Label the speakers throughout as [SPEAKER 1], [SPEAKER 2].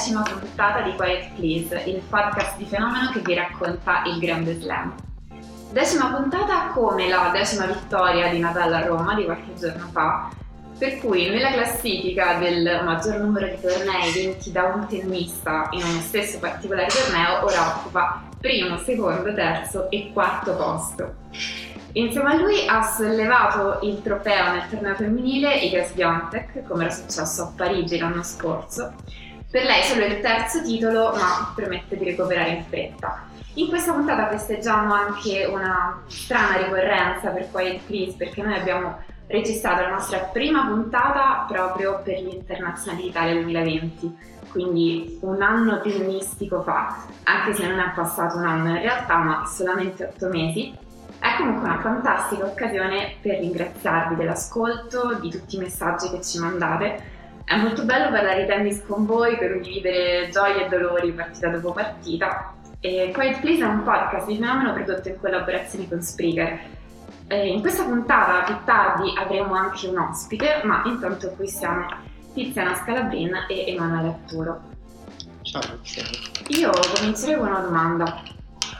[SPEAKER 1] decima puntata di Quiet Please, il podcast di Fenomeno che vi racconta il Grande Slam. Decima puntata come la decima vittoria di Natale a Roma di qualche giorno fa, per cui nella classifica del maggior numero di tornei vinti da un tennista in uno stesso particolare torneo, ora occupa primo, secondo, terzo e quarto posto. Insieme a lui ha sollevato il trofeo nel torneo femminile Iga Swiatek, come era successo a Parigi l'anno scorso. Per lei solo il terzo titolo, ma permette di recuperare in fretta. In questa puntata festeggiamo anche una strana ricorrenza per Quiet Please perché noi abbiamo registrato la nostra prima puntata proprio per gli internazionali d'Italia 2020, quindi un anno tennistico fa, anche se non è passato un anno in realtà, ma solamente otto mesi. È comunque una fantastica occasione per ringraziarvi dell'ascolto, di tutti i messaggi che ci mandate. È molto bello parlare di tennis con voi, condividere gioie e dolori partita dopo partita e Quiet Please è un podcast di fenomeno prodotto in collaborazione con Spreaker. E in questa puntata più tardi avremo anche un ospite, ma intanto qui siamo Tiziana Scalabrin e Emanuele Arturo.
[SPEAKER 2] Ciao Tiziana.
[SPEAKER 1] Io comincerei con una domanda.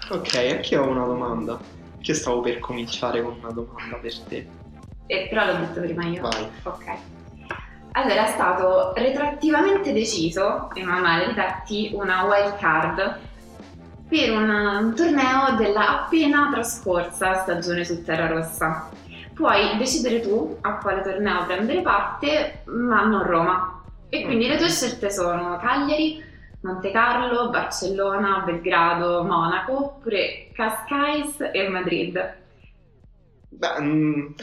[SPEAKER 2] Ok, anche io ho una domanda. Che stavo per cominciare con una domanda per te.
[SPEAKER 1] Eh, però l'ho detto prima io.
[SPEAKER 2] Vai.
[SPEAKER 1] Ok. Allora è stato retroattivamente deciso, Emanuele, di darti una wild card per un, un torneo della appena trascorsa stagione su Terra Rossa. Puoi decidere tu a quale torneo prendere parte, ma non Roma. E quindi le tue scelte sono Cagliari, Monte Carlo, Barcellona, Belgrado, Monaco, oppure Cascais e Madrid.
[SPEAKER 2] Beh, mh,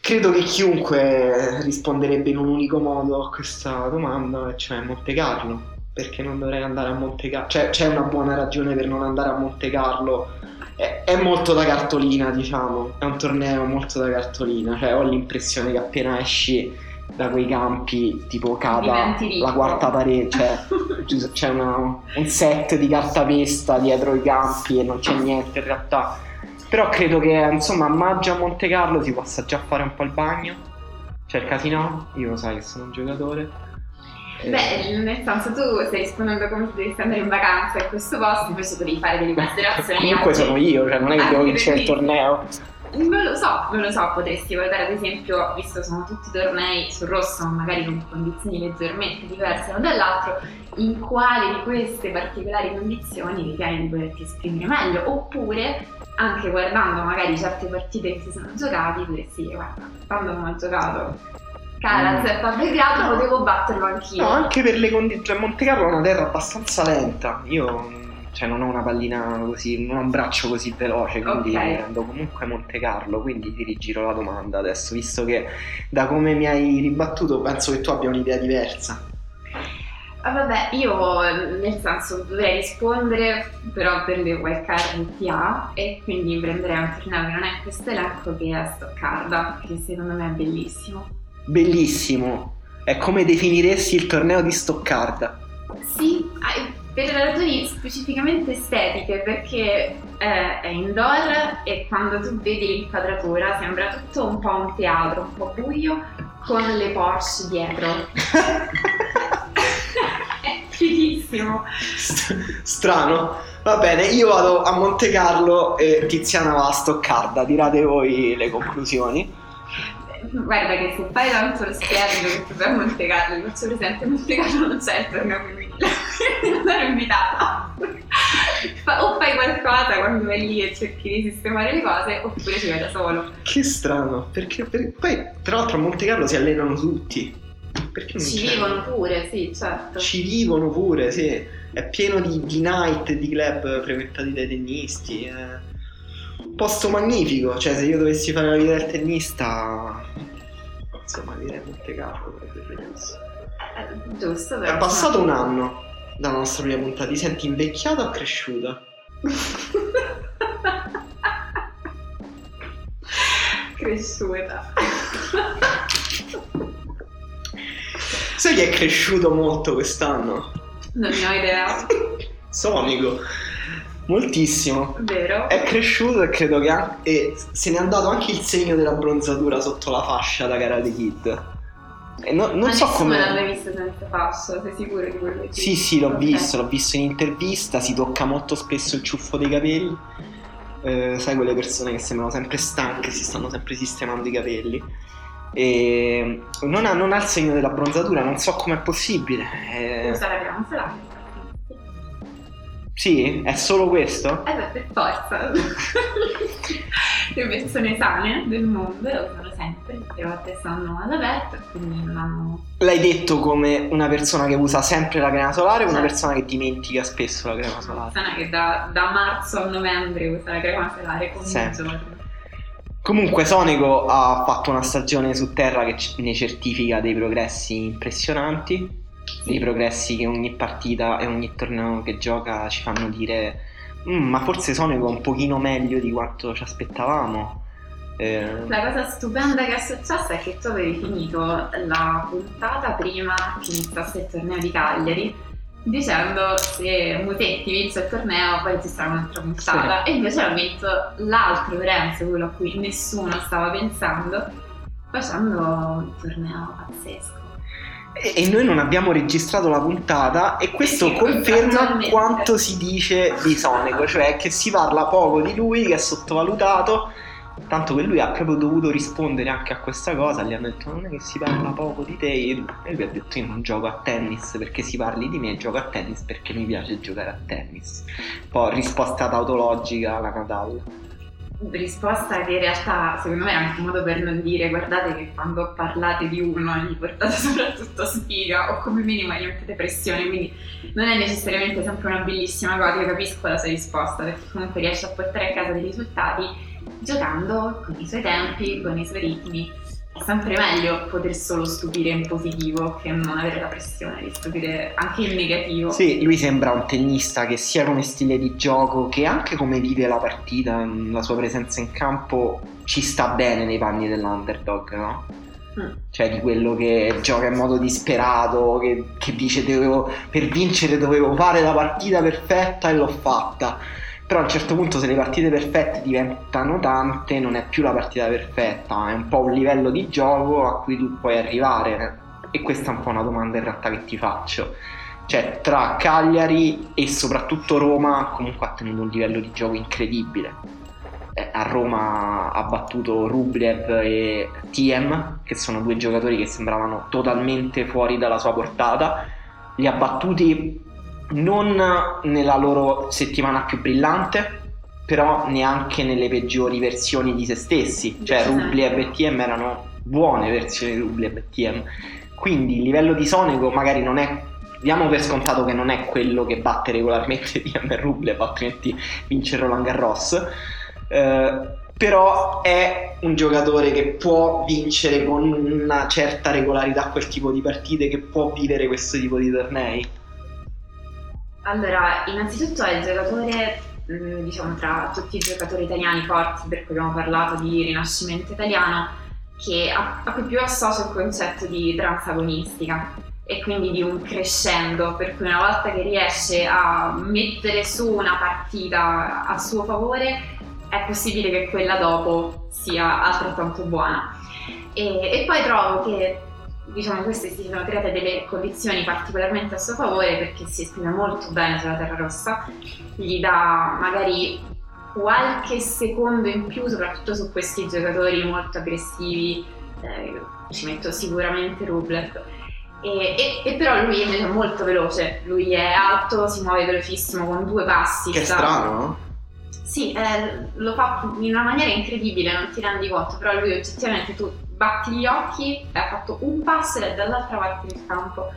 [SPEAKER 2] credo che chiunque risponderebbe in un unico modo a questa domanda, cioè Monte Carlo. Perché non dovrei andare a Monte Carlo? Cioè, c'è una buona ragione per non andare a Monte Carlo. È, è molto da cartolina, diciamo. È un torneo molto da cartolina. Cioè, ho l'impressione che appena esci da quei campi tipo cada la quarta parete, cioè c'è una- un set di cartapesta dietro i campi e non c'è niente in realtà. Però credo che insomma a maggio a Monte Carlo si possa già fare un po' il bagno. C'è il casino, io sai che sono un giocatore. Eh,
[SPEAKER 1] Beh, nel senso tu stai rispondendo come se dovessi andare in vacanza a questo posto, invece devi fare delle considerazioni.
[SPEAKER 2] comunque sono io, cioè non è che devo vincere il torneo.
[SPEAKER 1] Non lo so, non lo so, potresti guardare ad esempio, visto che sono tutti tornei sul rosso, ma magari con condizioni leggermente diverse l'uno dall'altro, in quale di queste particolari condizioni ritieni di poterti esprimere meglio, oppure anche guardando magari certe partite che si sono giocati, potresti dire guarda, quando non ho giocato Caraz
[SPEAKER 2] Mm.
[SPEAKER 1] a Belgrado potevo batterlo anch'io.
[SPEAKER 2] No, anche per le condizioni. Cioè, Monte Carlo è una terra abbastanza lenta. Io cioè, non ho una pallina così, non ho un braccio così veloce, quindi
[SPEAKER 1] Ok.
[SPEAKER 2] prendo comunque Monte Carlo. Quindi ti rigiro la domanda adesso, visto che da come mi hai ribattuto penso che tu abbia un'idea diversa.
[SPEAKER 1] Ah, vabbè, io nel senso dovrei rispondere però per le wildcard ha e quindi prenderei un torneo che non è in questo elenco che è Stoccarda, che secondo me è bellissimo.
[SPEAKER 2] Bellissimo. È come definiresti il torneo di Stoccarda.
[SPEAKER 1] Sì, ah, per ragioni specificamente estetiche, perché eh, è indoor e quando tu vedi l'inquadratura sembra tutto un po' un teatro, un po' buio, con le Porsche dietro. è fighissimo.
[SPEAKER 2] St- Strano. Va bene, io vado a Monte Carlo e Tiziana va a Stoccarda. Tirate voi le conclusioni.
[SPEAKER 1] Guarda che se fai tanto lo splendido che tu fai a Monte Carlo, ti faccio presente, a Monte Carlo non c'è il torneo femminile, quindi non ero invitata. O fai qualcosa quando vai lì e cerchi di sistemare le cose, oppure ci vai da solo.
[SPEAKER 2] Che strano, perché per- poi tra l'altro a Monte Carlo si allenano tutti. Perché non
[SPEAKER 1] Ci
[SPEAKER 2] c'è?
[SPEAKER 1] vivono pure, sì, certo.
[SPEAKER 2] Ci vivono pure, sì. È pieno di, di night e di club frequentati dai tennisti. È un posto magnifico. Cioè, se io dovessi fare la vita del tennista, insomma, direi Monte Carlo.
[SPEAKER 1] Eh, giusto,
[SPEAKER 2] È
[SPEAKER 1] però.
[SPEAKER 2] passato un anno dalla nostra prima puntata. Ti senti invecchiata o cresciuta?
[SPEAKER 1] Cresciuta.
[SPEAKER 2] Sai chi è cresciuto molto quest'anno?
[SPEAKER 1] Non ne ho idea,
[SPEAKER 2] Sonico. Moltissimo.
[SPEAKER 1] vero?
[SPEAKER 2] È cresciuto e credo che an- e se n'è andato anche il segno della bronzatura sotto la fascia da Karate Kid. E no- non
[SPEAKER 1] Ma
[SPEAKER 2] so come...
[SPEAKER 1] l'aveva visto senza fascio, sei sicuro di quello che
[SPEAKER 2] Sì, sì, l'ho
[SPEAKER 1] Ok.
[SPEAKER 2] visto, l'ho visto in intervista, si tocca molto spesso il ciuffo dei capelli. Eh, sai quelle persone che sembrano sempre stanche, si stanno sempre sistemando i capelli. E non ha, non ha il segno della bronzatura, non so com'è possibile. Eh,
[SPEAKER 1] Usa la crema solare.
[SPEAKER 2] sì, è solo questo?
[SPEAKER 1] Eh beh, per forza. Le persone sane del mondo usano sempre, le volte stanno all'aperto, quindi non hanno...
[SPEAKER 2] L'hai detto come una persona che usa sempre la crema solare o una persona che dimentica spesso la crema solare?
[SPEAKER 1] persona che da, da marzo a novembre usa la crema solare come
[SPEAKER 2] Sempre.
[SPEAKER 1] giorno.
[SPEAKER 2] Comunque Sonego ha fatto una stagione su terra che ne certifica dei progressi impressionanti, dei progressi che ogni partita e ogni torneo che gioca ci fanno dire "Mm, ma forse Sonego è un pochino meglio di quanto ci aspettavamo. Eh,
[SPEAKER 1] La cosa stupenda che è successa è che tu avevi finito la puntata prima che iniziasse il torneo di Cagliari dicendo se Musetti vince il torneo poi ci sarà un'altra puntata e invece ha vinto l'altro Lorenzo, quello a cui nessuno stava pensando facendo un torneo pazzesco.
[SPEAKER 2] e, e noi non abbiamo registrato la puntata e questo
[SPEAKER 1] Sì,
[SPEAKER 2] conferma quanto si dice di Sonego, cioè che si parla poco di lui, che è sottovalutato. Tanto che lui ha proprio dovuto rispondere anche a questa cosa, gli hanno detto non è che si parla poco di te e lui ha detto io non gioco a tennis perché si parli di me, gioco a tennis perché mi piace giocare a tennis. Poi risposta tautologica alla Nadal.
[SPEAKER 1] Risposta che in realtà secondo me è anche un modo per non dire guardate che quando parlate di uno gli portate soprattutto sfiga o come minimo gli mettete pressione, quindi non è necessariamente sempre una bellissima cosa, io capisco la sua risposta perché comunque riesce a portare a casa dei risultati giocando con i suoi tempi, con i suoi ritmi. È sempre meglio poter solo stupire in positivo che non avere la pressione di stupire anche in negativo.
[SPEAKER 2] Sì, lui sembra un tennista che sia come stile di gioco che anche come vive la partita, la sua presenza in campo ci sta bene nei panni dell'underdog, no?
[SPEAKER 1] Mm.
[SPEAKER 2] Cioè di quello che gioca in modo disperato, che, che dice dovevo, per vincere dovevo fare la partita perfetta e l'ho fatta. Però a un certo punto se le partite perfette diventano tante non è più la partita perfetta, è un po' un livello di gioco a cui tu puoi arrivare. E questa è un po' una domanda in realtà che ti faccio. Cioè tra Cagliari e soprattutto Roma comunque ha tenuto un livello di gioco incredibile. Eh, A Roma ha battuto Rublev e Tiem, che sono due giocatori che sembravano totalmente fuori dalla sua portata. Li ha battuti non nella loro settimana più brillante, però neanche nelle peggiori versioni di se stessi. Cioè. Rublev e Tiem erano buone versioni di Rublev e Tiem. Quindi il livello di Sonego magari non è diamo per scontato che non è quello che batte regolarmente Tiem e Rublev, altrimenti vince Roland Garros. Eh, però è un giocatore che può vincere con una certa regolarità quel tipo di partite, che può vivere questo tipo di tornei.
[SPEAKER 1] Allora, innanzitutto è il giocatore, mh, diciamo, tra tutti i giocatori italiani forti, per cui abbiamo parlato di rinascimento italiano, che a, a cui più associo il concetto di transagonistica e quindi di un crescendo, per cui una volta che riesce a mettere su una partita a suo favore, è possibile che quella dopo sia altrettanto buona. E, e poi trovo che diciamo queste si sono create delle condizioni particolarmente a suo favore perché si esprime molto bene sulla terra rossa, gli dà magari qualche secondo in più, soprattutto su questi giocatori molto aggressivi, eh, ci metto sicuramente Rublev. E, e- e però lui invece è molto veloce, lui è alto, si muove velocissimo con due passi.
[SPEAKER 2] Che
[SPEAKER 1] sta-
[SPEAKER 2] strano, no?
[SPEAKER 1] sì, eh, lo fa in una maniera incredibile, non ti rendi conto, però lui oggettivamente tu batti gli occhi e ha fatto un passo ed è dall'altra parte del campo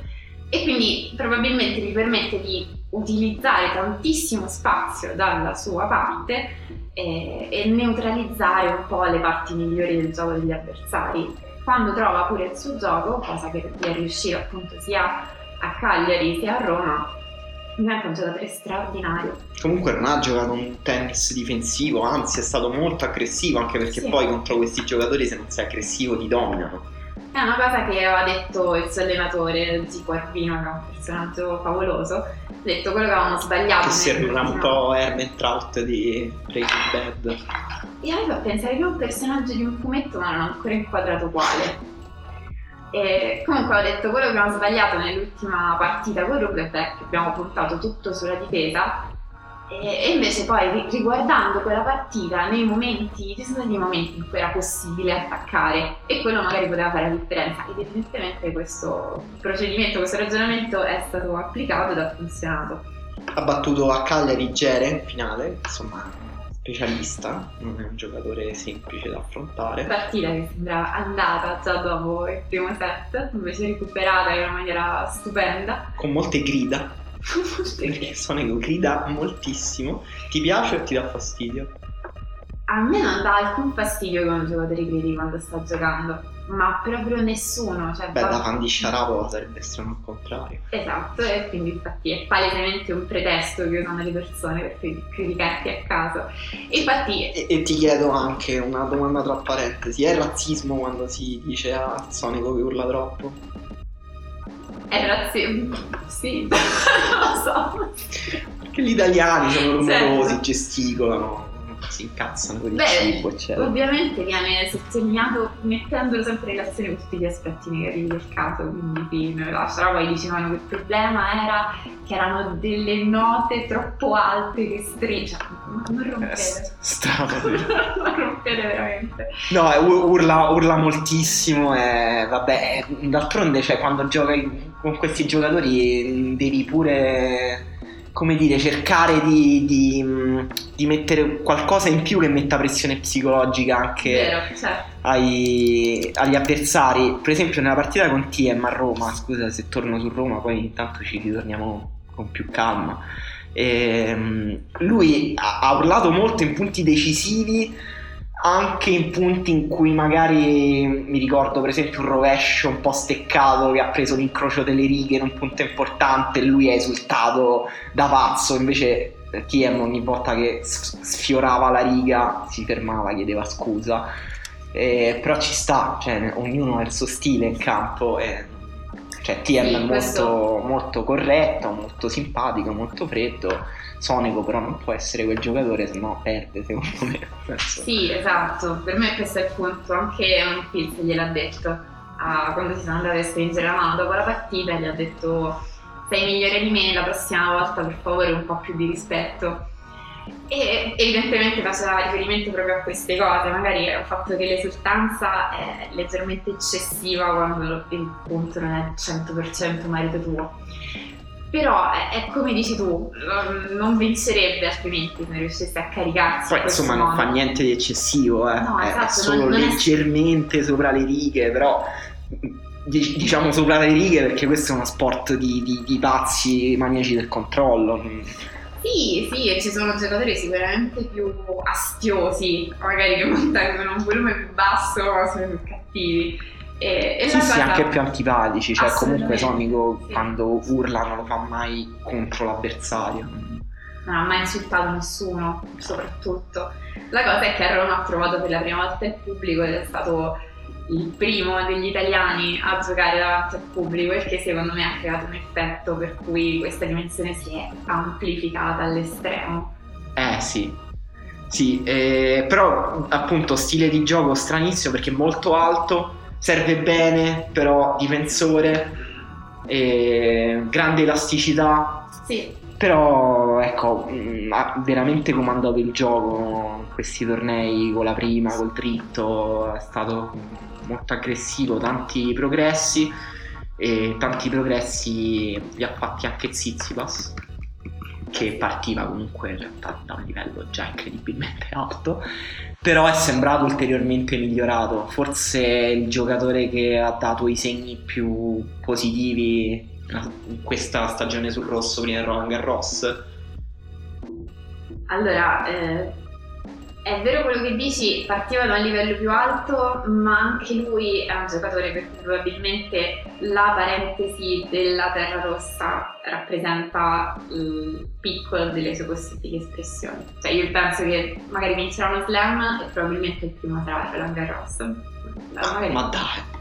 [SPEAKER 1] e quindi probabilmente gli permette di utilizzare tantissimo spazio dalla sua parte e, e neutralizzare un po' le parti migliori del gioco degli avversari. Quando trova pure il suo gioco, cosa che è riuscito appunto sia a Cagliari sia a Roma, diventa un giocatore straordinario.
[SPEAKER 2] Comunque non ha giocato un tennis difensivo, anzi è stato molto aggressivo, anche perché
[SPEAKER 1] Sì.
[SPEAKER 2] poi contro questi giocatori se non sei aggressivo ti dominano.
[SPEAKER 1] È una cosa che aveva detto il suo allenatore Zico Arvino, che è un personaggio favoloso. Ha detto quello che avevamo sbagliato.
[SPEAKER 2] Che sembra un po' Herman Trout di Breaking Bad.
[SPEAKER 1] E a me fa pensare che è un personaggio di un fumetto, ma non ho ancora inquadrato quale. E comunque ho detto quello che abbiamo sbagliato nell'ultima partita con Rublev è che abbiamo puntato tutto sulla difesa. E, invece poi riguardando quella partita nei momenti, ci sono stati momenti in cui era possibile attaccare. E quello magari poteva fare la differenza. Ed evidentemente questo procedimento, questo ragionamento è stato applicato ed ha funzionato.
[SPEAKER 2] Ha battuto a Cagliari Gere in finale, insomma specialista, non è un giocatore semplice da affrontare.
[SPEAKER 1] Partita che sembra andata già dopo il primo set, invece recuperata in una maniera stupenda.
[SPEAKER 2] Con molte grida. Perché Sonic grida moltissimo. Ti piace o ti dà fastidio?
[SPEAKER 1] A me non dà alcun fastidio che un giocatore gridi quando sta giocando ma proprio nessuno. Cioè,
[SPEAKER 2] Beh, da fan di Sharapova sarebbe strano al contrario.
[SPEAKER 1] Esatto, e quindi infatti è palesemente un pretesto che usano le persone per criticarti a caso. Infatti...
[SPEAKER 2] E, e, ti chiedo anche una domanda tra parentesi, è razzismo quando si dice a Sonico che urla troppo?
[SPEAKER 1] È razzismo? Sì, non lo so.
[SPEAKER 2] Perché gli italiani sono rumorosi, gesticolano si incazzano con il Beh, cibo, eccetera.
[SPEAKER 1] Ovviamente viene sottolineato mettendolo sempre in relazione con tutti gli aspetti negativi del caso, quindi sì, però poi dicevano che il problema era che erano delle note troppo alte che strisciano. Non rompete. Eh,
[SPEAKER 2] strano.
[SPEAKER 1] non rompete veramente.
[SPEAKER 2] No, urla, urla moltissimo e vabbè, d'altronde cioè, quando giochi con questi giocatori devi pure come dire, cercare di, di, di, mettere qualcosa in più che metta pressione psicologica anche
[SPEAKER 1] Vero, certo.
[SPEAKER 2] ai, agli avversari. Per esempio, nella partita con TM a Roma, scusa se torno su Roma, poi intanto ci ritorniamo con più calma. E, ehm, lui ha, ha urlato molto in punti decisivi anche in punti in cui magari mi ricordo per esempio un rovescio un po' steccato che ha preso l'incrocio delle righe in un punto importante e lui è esultato da pazzo. Invece TM ogni volta che sfiorava la riga si fermava, chiedeva scusa. Eh, però ci sta, cioè, ognuno ha il suo stile in campo e cioè TM sì, è molto, questo... molto corretto, molto simpatico, molto freddo Sonico però non può essere quel giocatore se no perde secondo me
[SPEAKER 1] sì esatto. Per me questo è il punto. Anche un Pilz gliel'ha detto. Ah, quando si sono andati a stringere la mano dopo la partita gli ha detto sei migliore di me la prossima volta per favore un po' più di rispetto. E evidentemente faceva riferimento proprio a queste cose, magari al fatto che l'esultanza è leggermente eccessiva quando il punto non è 100% merito tuo però è, è, come dici tu, non vincerebbe altrimenti se non riuscisse a caricarsi.
[SPEAKER 2] Poi insomma modo. non fa niente di eccessivo, eh. no, esatto, è solo non, non leggermente è... sopra le righe, però diciamo sopra le righe perché questo è uno sport di, di, di pazzi maniaci del controllo.
[SPEAKER 1] Sì, sì, e ci sono giocatori sicuramente più astiosi, magari che montano un volume più basso, ma sono più cattivi
[SPEAKER 2] e, e sì, sì, anche più antipatici, cioè comunque Sonico sì. quando urla non lo fa mai contro l'avversario.
[SPEAKER 1] Non ha mai insultato nessuno, soprattutto. La cosa è che a Roma ha trovato per la prima volta il pubblico ed è stato il primo degli italiani a giocare davanti al pubblico, il che secondo me ha creato un effetto per cui questa dimensione si è amplificata all'estremo.
[SPEAKER 2] Eh sì, sì, eh, però appunto stile di gioco stranissimo perché è molto alto, serve bene, però difensore, grande elasticità.
[SPEAKER 1] Sì.
[SPEAKER 2] Però ecco, mm, ha veramente comandato il gioco in questi tornei con la prima, col dritto, è stato molto aggressivo, tanti progressi e tanti progressi li ha fatti anche Zizipas che partiva comunque in realtà da un livello già incredibilmente alto, però è sembrato ulteriormente migliorato. Forse il giocatore che ha dato i segni più positivi in questa stagione sul rosso prima del Roland Garros.
[SPEAKER 1] Allora, eh, è vero quello che dici, partiva da un livello più alto, ma anche lui è un giocatore per cui probabilmente la parentesi della terra rossa rappresenta il piccolo delle sue possibili espressioni. Cioè io penso che magari vincerà uno slam e probabilmente il primo sarà Roland Garros.
[SPEAKER 2] Magari... Ma dai!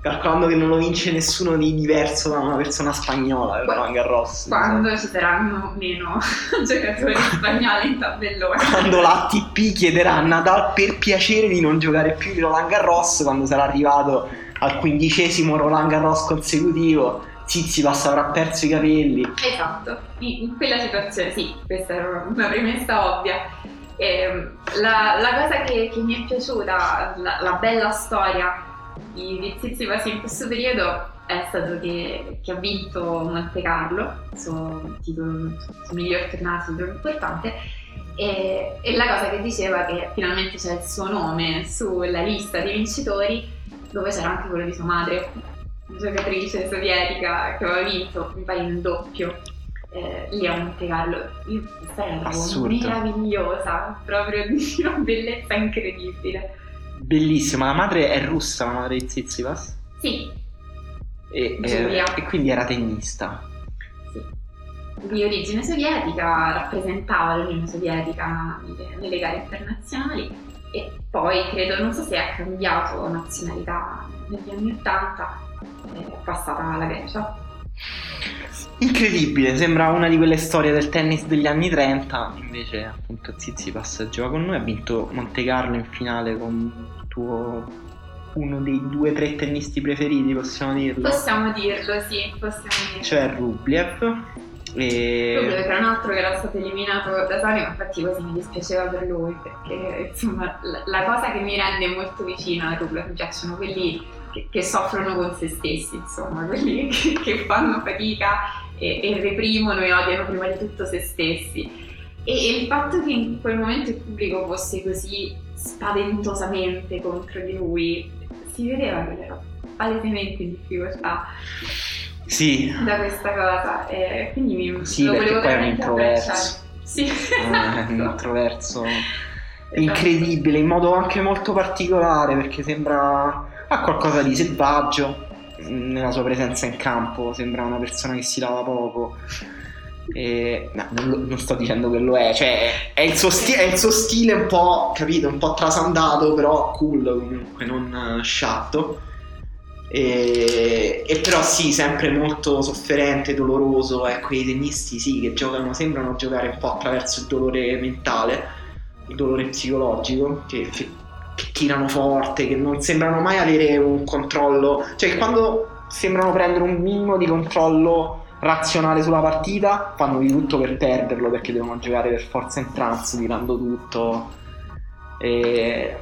[SPEAKER 2] Calcolando che non lo vince nessuno di diverso da una persona spagnola per Roland Garros
[SPEAKER 1] quando ci saranno meno giocatori spagnoli in tabellone
[SPEAKER 2] quando l'ATP chiederà a Nadal per piacere di non giocare più di Roland Garros quando sarà arrivato al quindicesimo Roland Garros consecutivo Tsitsipas avrà perso i capelli.
[SPEAKER 1] Esatto, in, in quella situazione sì, questa era una premessa ovvia. Eh, la, la, cosa che, che, mi è piaciuta, la, la bella storia di, di Tsitsipas in questo periodo è stato che, che ha vinto Monte Carlo, il suo titolo, il miglior tornato, il importante, e, e, la cosa che diceva che finalmente c'è il suo nome sulla lista dei vincitori, dove c'era anche quello di sua madre, giocatrice sovietica che aveva vinto, mi pare in doppio. Eh, lì a Monte Carlo, io questa era meravigliosa, proprio di una bellezza incredibile.
[SPEAKER 2] Bellissima, la madre è russa, la madre di Zizipas?
[SPEAKER 1] Sì.
[SPEAKER 2] E, e, e quindi era tennista?
[SPEAKER 1] Sì. Di origine sovietica, rappresentava l'Unione Sovietica nelle, nelle gare internazionali e poi credo, non so se ha cambiato nazionalità negli anni Ottanta, è passata alla Grecia.
[SPEAKER 2] Incredibile, sembra una di quelle storie del tennis degli anni 30, invece appunto Zizipas gioca con noi, ha vinto Monte Carlo in finale con tuo uno dei due o tre tennisti preferiti, possiamo dirlo?
[SPEAKER 1] Possiamo dirlo, sì, possiamo dirlo.
[SPEAKER 2] Cioè Rublev.
[SPEAKER 1] E... Rublev era un altro che era stato eliminato da Sony, ma infatti quasi mi dispiaceva per lui, perché insomma la, la cosa che mi rende molto vicino a Rublev mi piacciono quelli che, che, soffrono con se stessi, insomma, quelli che, che fanno fatica e, e, reprimono e odiano prima di tutto se stessi. E, e il fatto che in quel momento il pubblico fosse così spaventosamente contro di lui, si vedeva che era palesemente in difficoltà.
[SPEAKER 2] Sì.
[SPEAKER 1] Da questa cosa. E quindi mi
[SPEAKER 2] sì, lo volevo poi è un introverso.
[SPEAKER 1] Sì,
[SPEAKER 2] esatto. È un introverso incredibile, in modo anche molto particolare, perché sembra ha qualcosa di selvaggio nella sua presenza in campo, sembra una persona che si lava poco. E, no, non, non, sto dicendo che lo è, cioè è il, suo sti- è il, suo stile un po', capito, un po' trasandato, però cool comunque, non sciatto. E, e, però sì, sempre molto sofferente, doloroso. Ecco, i tennisti sì, che giocano, sembrano giocare un po' attraverso il dolore mentale, il dolore psicologico, che, che tirano forte, che non sembrano mai avere un controllo, cioè quando sembrano prendere un minimo di controllo razionale sulla partita, fanno di tutto per perderlo perché devono giocare per forza in trance, tirando tutto. E...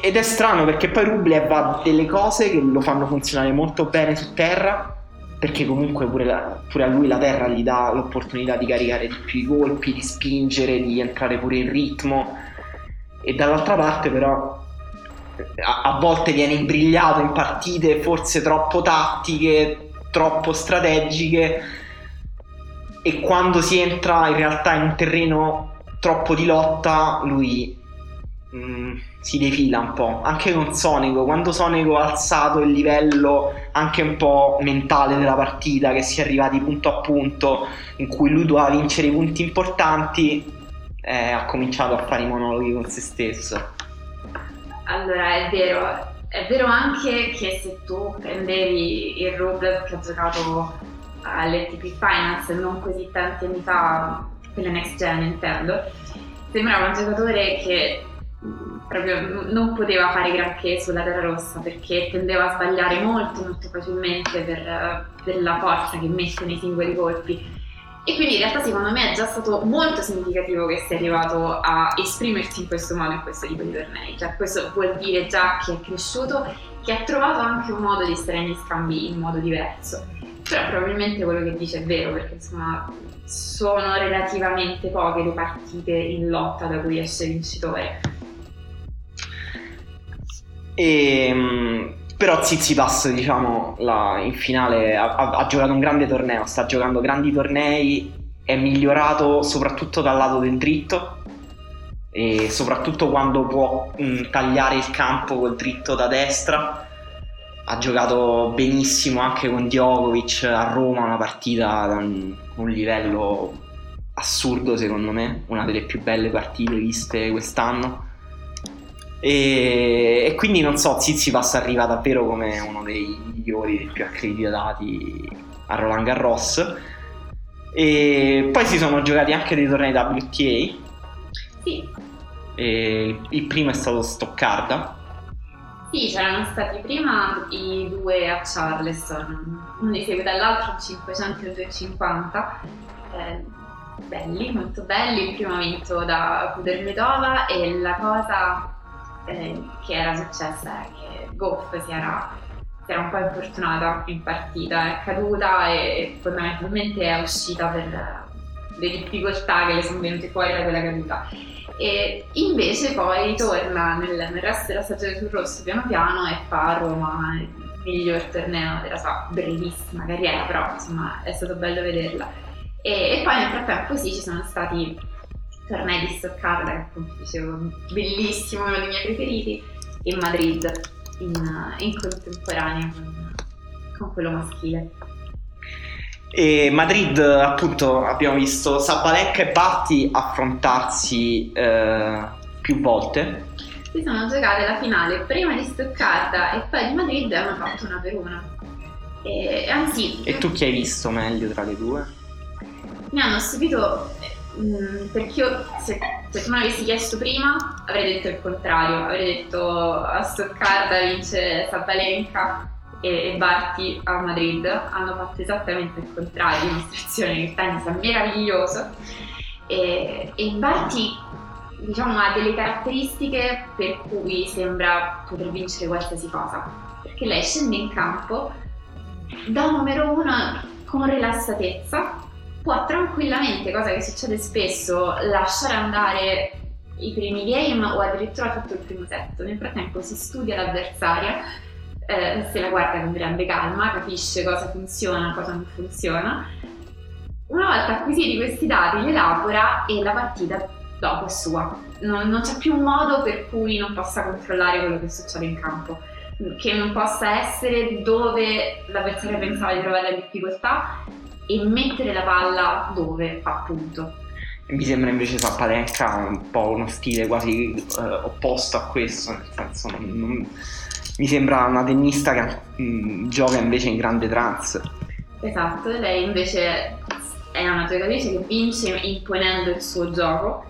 [SPEAKER 2] Ed è strano perché poi Rublev ha delle cose che lo fanno funzionare molto bene su terra, perché comunque pure, la, pure, a lui la terra gli dà l'opportunità di caricare di più i colpi, di spingere, di entrare pure in ritmo. E dall'altra parte però a, a volte viene imbrigliato in partite forse troppo tattiche, troppo strategiche e quando si entra in realtà in un terreno troppo di lotta lui mh, mm, si defila un po' anche con Sonico quando Sonico ha alzato il livello anche un po' mentale della partita che si è arrivati punto a punto in cui lui doveva vincere i punti importanti eh, ha cominciato a fare i monologhi con se stesso.
[SPEAKER 1] Allora, è vero, è vero anche che se tu prendevi il Rublev che ha giocato all'ATP Finance non così tanti anni fa, per le next gen intendo, sembrava un giocatore che proprio non poteva fare granché sulla terra rossa perché tendeva a sbagliare molto molto facilmente per, per la forza che mette nei singoli colpi e quindi in realtà secondo me è già stato molto significativo che sia arrivato a esprimersi in questo modo in questo tipo di tornei. Cioè questo vuol dire già che è cresciuto, che ha trovato anche un modo di stare negli scambi in modo diverso. Però probabilmente quello che dice è vero, perché insomma sono relativamente poche le partite in lotta da cui esce vincitore.
[SPEAKER 2] E, ehm, però Zizipas, diciamo, la, in finale ha, ha, giocato un grande torneo, sta giocando grandi tornei, è migliorato soprattutto dal lato del dritto e soprattutto quando può mh, mm, tagliare il campo col dritto da destra. Ha giocato benissimo anche con Djokovic a Roma, una partita un, un livello assurdo secondo me, una delle più belle partite viste quest'anno e, e quindi non so, Zizipas arriva davvero come uno dei migliori, dei più accreditati a Roland Garros. E poi si sono giocati anche dei tornei WTA.
[SPEAKER 1] Sì.
[SPEAKER 2] E il primo è stato Stoccarda.
[SPEAKER 1] Sì, c'erano stati prima i due a Charleston, uno di seguito all'altro 500 e 250, eh, belli, molto belli, il primo vinto da Kudermetova e la cosa eh, che era successa che Goff si era, si era un po' infortunata in partita, è caduta e fondamentalmente è uscita per le difficoltà che le sono venute fuori da quella caduta e invece poi ritorna nel, nel resto della stagione sul rosso piano piano e fa a Roma il miglior torneo della sua brevissima carriera, però insomma è stato bello vederla. E, e poi nel frattempo sì ci sono stati tornei di Stoccarda, che appunto dicevo bellissimo, uno dei miei preferiti, in Madrid, in, in contemporanea con, con quello maschile.
[SPEAKER 2] E Madrid, appunto, abbiamo visto Sabalenka e Batti affrontarsi eh, più volte.
[SPEAKER 1] Si sono giocate la finale prima di Stoccarda e poi di Madrid e hanno fatto una per una. E, anzi,
[SPEAKER 2] e tu chi hai visto meglio tra le due?
[SPEAKER 1] Mi hanno stupito mm, perché io, se, se, tu me l'avessi chiesto prima, avrei detto il contrario. Avrei detto a Stoccarda vince Sabalenka e, Barti a Madrid. Hanno fatto esattamente il contrario, dimostrazione che il tennis è meraviglioso. E, e Barti diciamo, ha delle caratteristiche per cui sembra poter vincere qualsiasi cosa, perché lei scende in campo da numero uno con rilassatezza, può tranquillamente, cosa che succede spesso, lasciare andare i primi game o addirittura tutto il primo set. Nel frattempo si studia l'avversaria eh, se la guarda con grande calma, capisce cosa funziona, cosa non funziona. Una volta acquisiti questi dati li elabora e la partita dopo è sua. Non, non c'è più un modo per cui non possa controllare quello che succede in campo, che non possa essere dove l'avversario pensava di trovare la difficoltà e mettere la palla dove fa punto.
[SPEAKER 2] Mi sembra invece Zappalenka un po' uno stile quasi eh, opposto a questo, nel senso non, non mi sembra una tennista che mh, mm, gioca invece in grande trance.
[SPEAKER 1] Esatto, lei invece è una giocatrice che vince imponendo il suo gioco,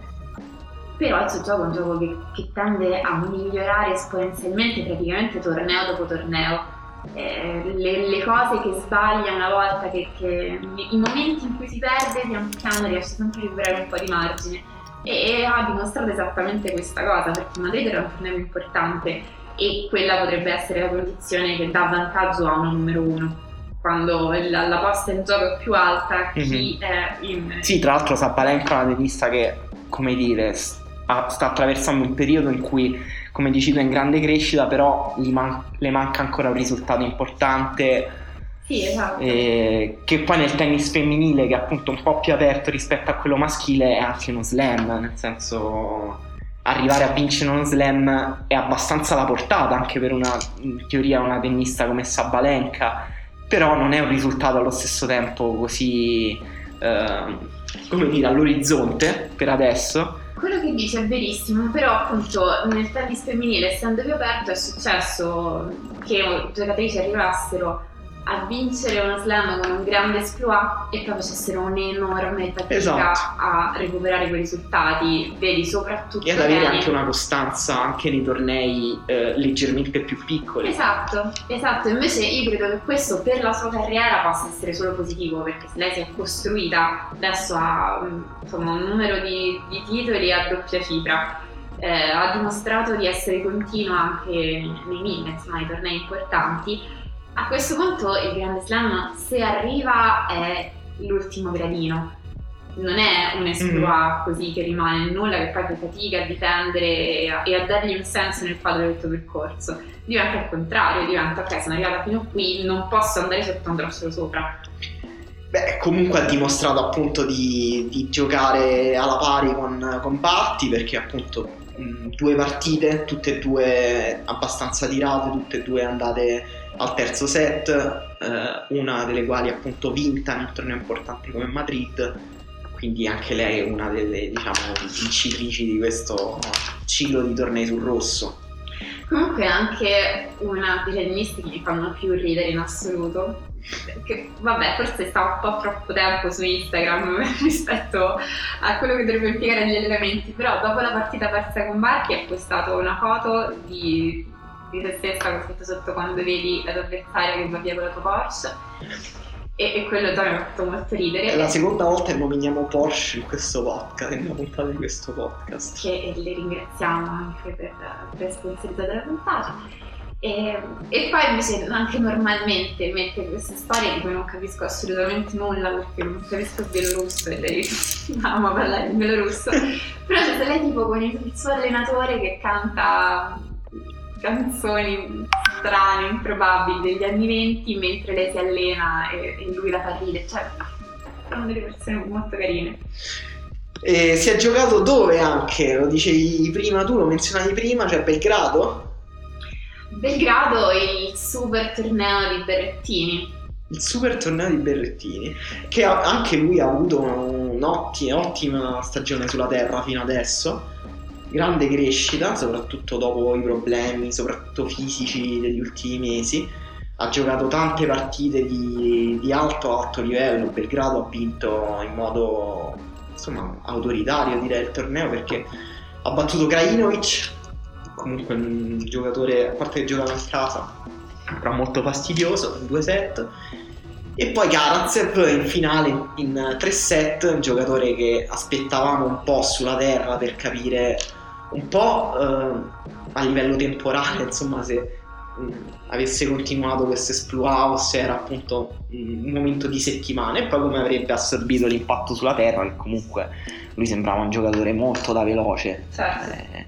[SPEAKER 1] però il suo gioco è un gioco che, che tende a migliorare esponenzialmente praticamente torneo dopo torneo. Eh, le, le, cose che sbaglia una volta, che, che, i momenti in cui si perde, pian piano riesce sempre a recuperare un po' di margine. E, e ha dimostrato esattamente questa cosa, perché Madrid era un torneo importante e quella potrebbe essere la condizione che dà vantaggio a un numero uno quando la, la posta in gioco è più alta chi mm-hmm. è in...
[SPEAKER 2] Sì, tra l'altro Sabalenka è una tennista che, come dire, sta, sta attraversando un periodo in cui, come dici tu, è in grande crescita, però man- le manca ancora un risultato importante.
[SPEAKER 1] Sì, esatto.
[SPEAKER 2] Eh, che poi nel tennis femminile, che è appunto un po' più aperto rispetto a quello maschile, è anche uno slam, nel senso arrivare a vincere uno slam è abbastanza alla portata anche per una in teoria una tennista come Sabalenka però non è un risultato allo stesso tempo così eh, come dire all'orizzonte per adesso
[SPEAKER 1] quello che dice è verissimo però appunto nel tennis femminile essendo più aperto è successo che giocatrici arrivassero a vincere uno slam con un grande esploit e poi facessero un'enorme fatica esatto. a recuperare quei risultati, vedi soprattutto...
[SPEAKER 2] E ad avere anche una costanza anche nei tornei eh, leggermente più piccoli.
[SPEAKER 1] Esatto, esatto, invece io credo che questo per la sua carriera possa essere solo positivo perché lei si è costruita adesso ha insomma, un numero di, di titoli a doppia cifra. Eh, ha dimostrato di essere continua anche nei mille, insomma, nei tornei importanti a questo punto il Grande Slam, se arriva, è l'ultimo gradino. Non è un esploit mm. così che rimane nulla, che poi fai fatica a difendere e a, e a, dargli un senso nel quadro del tuo percorso. Diventa il contrario, diventa ok, sono arrivata fino qui, non posso andare sotto, andrò solo sopra.
[SPEAKER 2] Beh, comunque ha dimostrato appunto di, di giocare alla pari con, con Barty perché appunto mh, due partite, tutte e due abbastanza tirate, tutte e due andate al terzo set, eh, una delle quali appunto vinta in un torneo importante come Madrid, quindi anche lei è una delle diciamo vincitrici di questo ciclo di tornei sul rosso.
[SPEAKER 1] Comunque anche una delle tennisti che mi fanno più ridere in assoluto. Che, vabbè, forse sta un po' troppo tempo su Instagram rispetto a quello che dovrebbe impiegare negli allenamenti, però dopo la partita persa con Barchi ha postato una foto di di se stessa, soprattutto sotto quando vedi l'avversario che va via con la tua Porsche. E, e quello già mi ha fatto molto ridere.
[SPEAKER 2] È la seconda volta che nominiamo Porsche in questo podcast, in una puntata di questo podcast.
[SPEAKER 1] Che le ringraziamo anche per, per sponsorizzare la puntata. E, e, poi invece anche normalmente mette queste storie di cui non capisco assolutamente nulla perché non capisco il bielorusso e lei ama parlare in bielorusso però c'è lei tipo con il suo allenatore che canta canzoni strane, improbabili degli anni 20 mentre lei si allena e, e lui la fa ridere cioè sono delle persone molto carine
[SPEAKER 2] e si è giocato dove anche? Lo dicevi prima tu, lo menzionavi prima, cioè Belgrado?
[SPEAKER 1] Belgrado il super torneo di Berrettini.
[SPEAKER 2] Il super torneo di Berrettini, che anche lui ha avuto un'ottima stagione sulla terra fino adesso, grande crescita, soprattutto dopo i problemi, soprattutto fisici degli ultimi mesi. Ha giocato tante partite di, di alto alto livello. Belgrado ha vinto in modo insomma autoritario direi il torneo perché ha battuto Krajinovic comunque un giocatore, a parte che giocava in casa, però molto fastidioso, in due set. E poi Karatsev in finale in tre set, un giocatore che aspettavamo un po' sulla terra per capire un po' eh, a livello temporale, insomma, se mh, avesse continuato questo esploit o se era appunto un momento di settimane e poi come avrebbe assorbito l'impatto sulla terra, che comunque lui sembrava un giocatore molto da veloce.
[SPEAKER 1] Certo. Eh,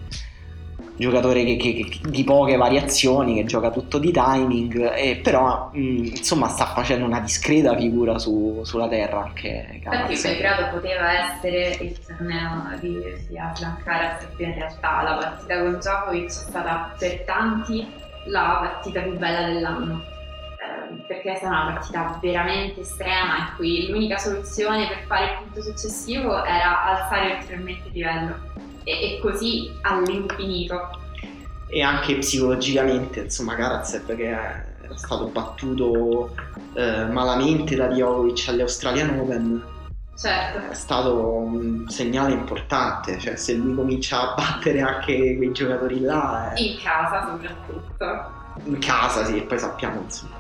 [SPEAKER 2] giocatore che, che, di poche variazioni, che gioca tutto di timing, e però mh, insomma sta facendo una discreta figura su, sulla terra anche
[SPEAKER 1] Infatti Belgrado poteva essere il torneo di sia Karas che in realtà la partita con Djokovic è stata per tanti la partita più bella dell'anno. Ehm, perché è stata una partita veramente estrema in cui l'unica soluzione per fare il punto successivo era alzare ulteriormente il livello e, e così all'infinito.
[SPEAKER 2] E anche psicologicamente, insomma, Karatsev che era stato battuto eh, malamente da Djokovic agli Australian Open.
[SPEAKER 1] Certo.
[SPEAKER 2] È stato un segnale importante, cioè se lui comincia a battere anche quei giocatori là...
[SPEAKER 1] È... In casa soprattutto.
[SPEAKER 2] In casa sì, e poi sappiamo insomma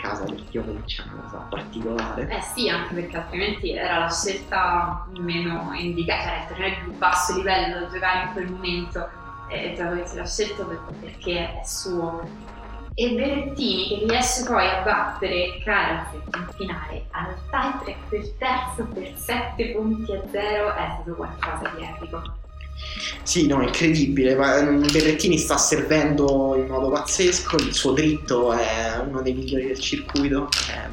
[SPEAKER 2] casa per Djokovic è una cosa particolare.
[SPEAKER 1] Eh sì, anche perché altrimenti era la scelta meno indicata, cioè il più basso livello da giocare in quel momento e Djokovic l'ha scelto perché è suo. E Berrettini che riesce poi a battere Karatsev in finale al tie per terzo per 7 punti a 0 è stato qualcosa di epico.
[SPEAKER 2] Sì, no, incredibile. Mm, Berrettini sta servendo in modo pazzesco. Il suo dritto è uno dei migliori del circuito. È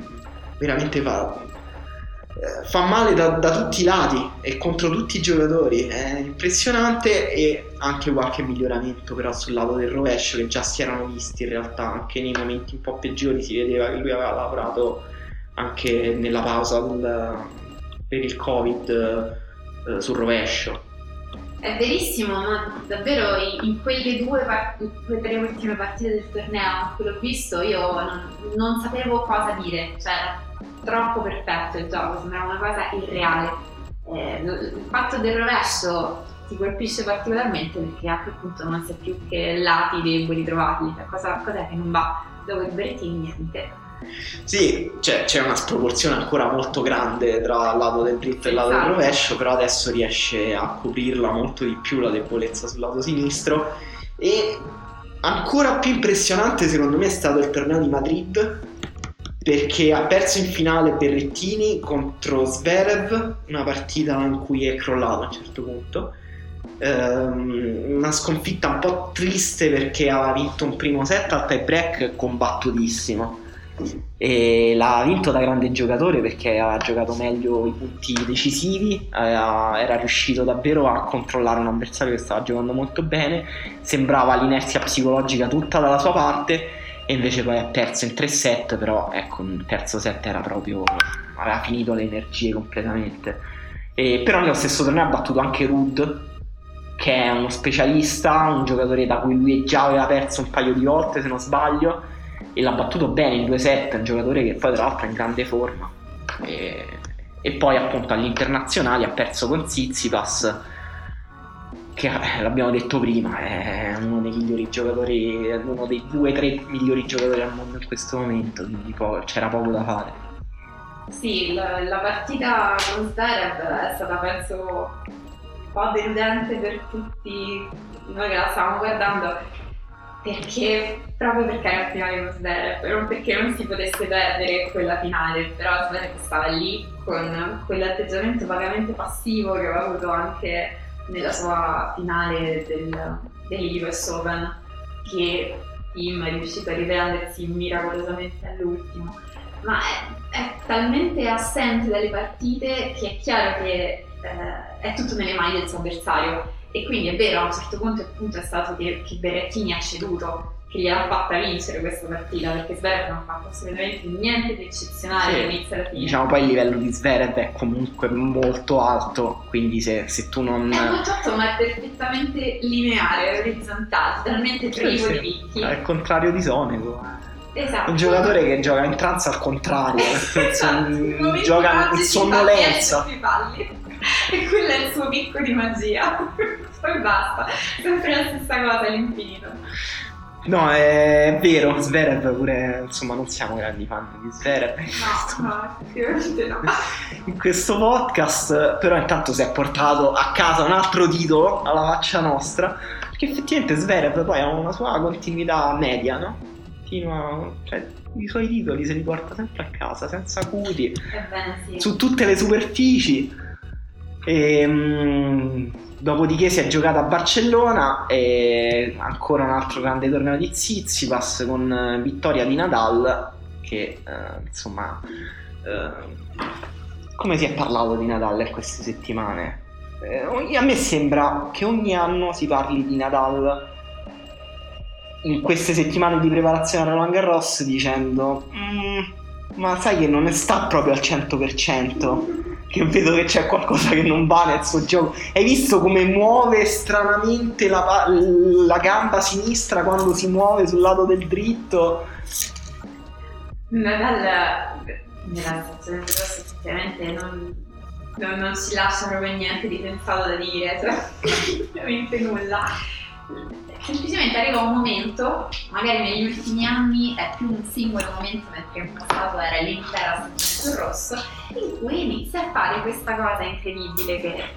[SPEAKER 2] veramente fa, eh, fa male da, da, tutti i lati e contro tutti i giocatori. È impressionante e anche qualche miglioramento però sul lato del rovescio che già si erano visti in realtà. Anche nei momenti un po' peggiori si vedeva che lui aveva lavorato anche nella pausa del, per il Covid eh, sul rovescio
[SPEAKER 1] è verissimo, ma davvero in quelle due, quelle tre ultime partite del torneo che l'ho visto io non, non, sapevo cosa dire, cioè era troppo perfetto il gioco, sembrava una cosa irreale. Eh, il fatto del rovescio ti colpisce particolarmente perché a quel punto non sai più che lati deboli trovati, cioè cosa, cos'è che non va, dopo il Berrettini niente
[SPEAKER 2] sì, cioè, c'è una sproporzione ancora molto grande tra il lato del dritto e il lato esatto. del rovescio, però adesso riesce a coprirla molto di più la debolezza sul lato sinistro e ancora più impressionante secondo me è stato il torneo di Madrid perché ha perso in finale Berrettini contro Zverev, una partita in cui è crollato a un certo punto. Ehm, una sconfitta un po' triste perché aveva vinto un primo set al tie break combattutissimo e l'ha vinto da grande giocatore perché ha giocato meglio i punti decisivi, era riuscito davvero a controllare un avversario che stava giocando molto bene, sembrava l'inerzia psicologica tutta dalla sua parte e invece poi ha perso in tre set, però ecco, il terzo set era proprio aveva finito le energie completamente. E, però nello stesso torneo ha battuto anche Rud che è uno specialista, un giocatore da cui lui già aveva perso un paio di volte se non sbaglio e l'ha battuto bene in due set, un giocatore che poi tra l'altro è in grande forma. E, e poi appunto agli internazionali ha perso con Zizipas che eh, l'abbiamo detto prima, è uno dei migliori giocatori, uno dei due o tre migliori giocatori al mondo in questo momento, quindi po- c'era poco da fare.
[SPEAKER 1] Sì, la, la partita con Zverev è stata penso un po' deludente per tutti noi che la stavamo guardando perché proprio perché era la finale con Zverev, non perché non si potesse perdere quella finale, però Zverev stava lì con quell'atteggiamento vagamente passivo che aveva avuto anche nella sua finale del, dell'US Open che Tim è riuscito a riprendersi miracolosamente all'ultimo. Ma è, è, talmente assente dalle partite che è chiaro che eh, è tutto nelle mani del suo avversario e quindi è vero a un certo punto il punto è stato che, che Berrettini ha ceduto che gliel'ha fatta vincere questa partita perché Zverev non ha fatto assolutamente niente di eccezionale
[SPEAKER 2] Sì,
[SPEAKER 1] all'inizio alla fine
[SPEAKER 2] Diciamo poi il livello di Zverev è comunque molto alto, quindi se, se tu non...
[SPEAKER 1] È molto alto ma è perfettamente lineare, orizzontale, talmente privo
[SPEAKER 2] Sì,
[SPEAKER 1] di picchi.
[SPEAKER 2] È il contrario di Sonego.
[SPEAKER 1] Esatto.
[SPEAKER 2] Un giocatore che gioca in trance al contrario,
[SPEAKER 1] Esatto,
[SPEAKER 2] gioca in sonnolenza.
[SPEAKER 1] Fa 10 palli. E quello è il suo picco di magia. Poi basta, sempre la stessa cosa all'infinito.
[SPEAKER 2] No, è vero, Zverev pure, insomma, non siamo grandi fan di Zverev.
[SPEAKER 1] No, no, effettivamente no.
[SPEAKER 2] In questo podcast, però intanto si è portato a casa un altro titolo alla faccia nostra, perché effettivamente Zverev poi ha una sua continuità media, no? Continua, cioè, i suoi titoli se li porta sempre a casa, senza.
[SPEAKER 1] Ebbene sì.
[SPEAKER 2] su tutte le superfici. E, mm, dopodiché si è giocata a Barcellona e ancora un altro grande torneo di Zizipas con eh, vittoria di Nadal che eh, insomma eh, come si è parlato di Nadal in queste settimane? Eh, a me sembra che ogni anno si parli di Nadal in queste settimane di preparazione a Roland Garros dicendo "Mm, ma sai che non sta proprio al 100% che vedo che c'è qualcosa che non va nel suo gioco hai visto come muove stranamente la, la gamba sinistra quando si muove sul lato del dritto
[SPEAKER 1] Nadal nella stazione di Rosso effettivamente non, non, non si lascia proprio niente di pensato da dire, veramente nulla. Semplicemente arriva un momento, magari negli ultimi anni è più un singolo momento, mentre in passato era l'intera stazione sul rosso, in cui inizia a fare questa cosa incredibile che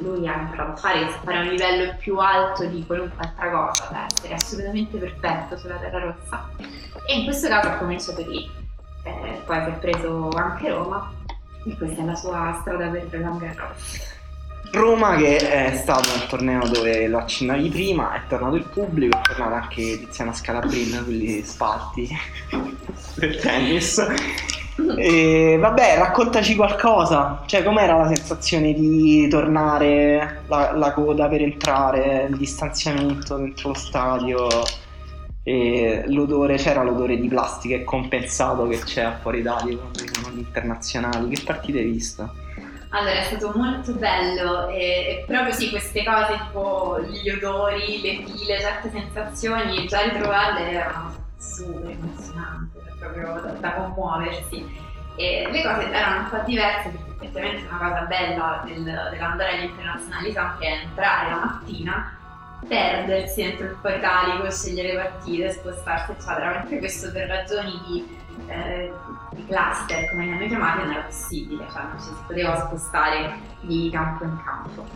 [SPEAKER 1] lui ha imparato a fare, che fare a un livello più alto di qualunque altra cosa, da essere assolutamente perfetto sulla terra rossa. E in questo caso ha cominciato lì, eh, poi si è preso anche Roma e questa è la sua strada per Roland Garros.
[SPEAKER 2] Roma che è stato un torneo dove lo accennavi prima è tornato il pubblico è tornata anche Tiziana Scalabrin quelli spalti del tennis. E vabbè raccontaci qualcosa. Cioè com'era la sensazione di tornare la, la coda per entrare il distanziamento dentro lo stadio? L'odore c'era l'odore di plastica e compensato che c'è a fuori Italia quando sono gli internazionali. Che partite hai visto?
[SPEAKER 1] Allora, è stato molto bello e, proprio sì, queste cose tipo gli odori, le file, certe sensazioni, già ritrovarle erano super emozionanti, era proprio da, da commuoversi. E le cose erano un po' diverse perché effettivamente una cosa bella del, dell'andare agli internazionali sempre è entrare la mattina, perdersi dentro il poi italico, scegliere partite, spostarsi eccetera, mentre questo per ragioni di eh, di cluster come li hanno chiamati non era possibile, cioè non ci si poteva spostare di campo in campo.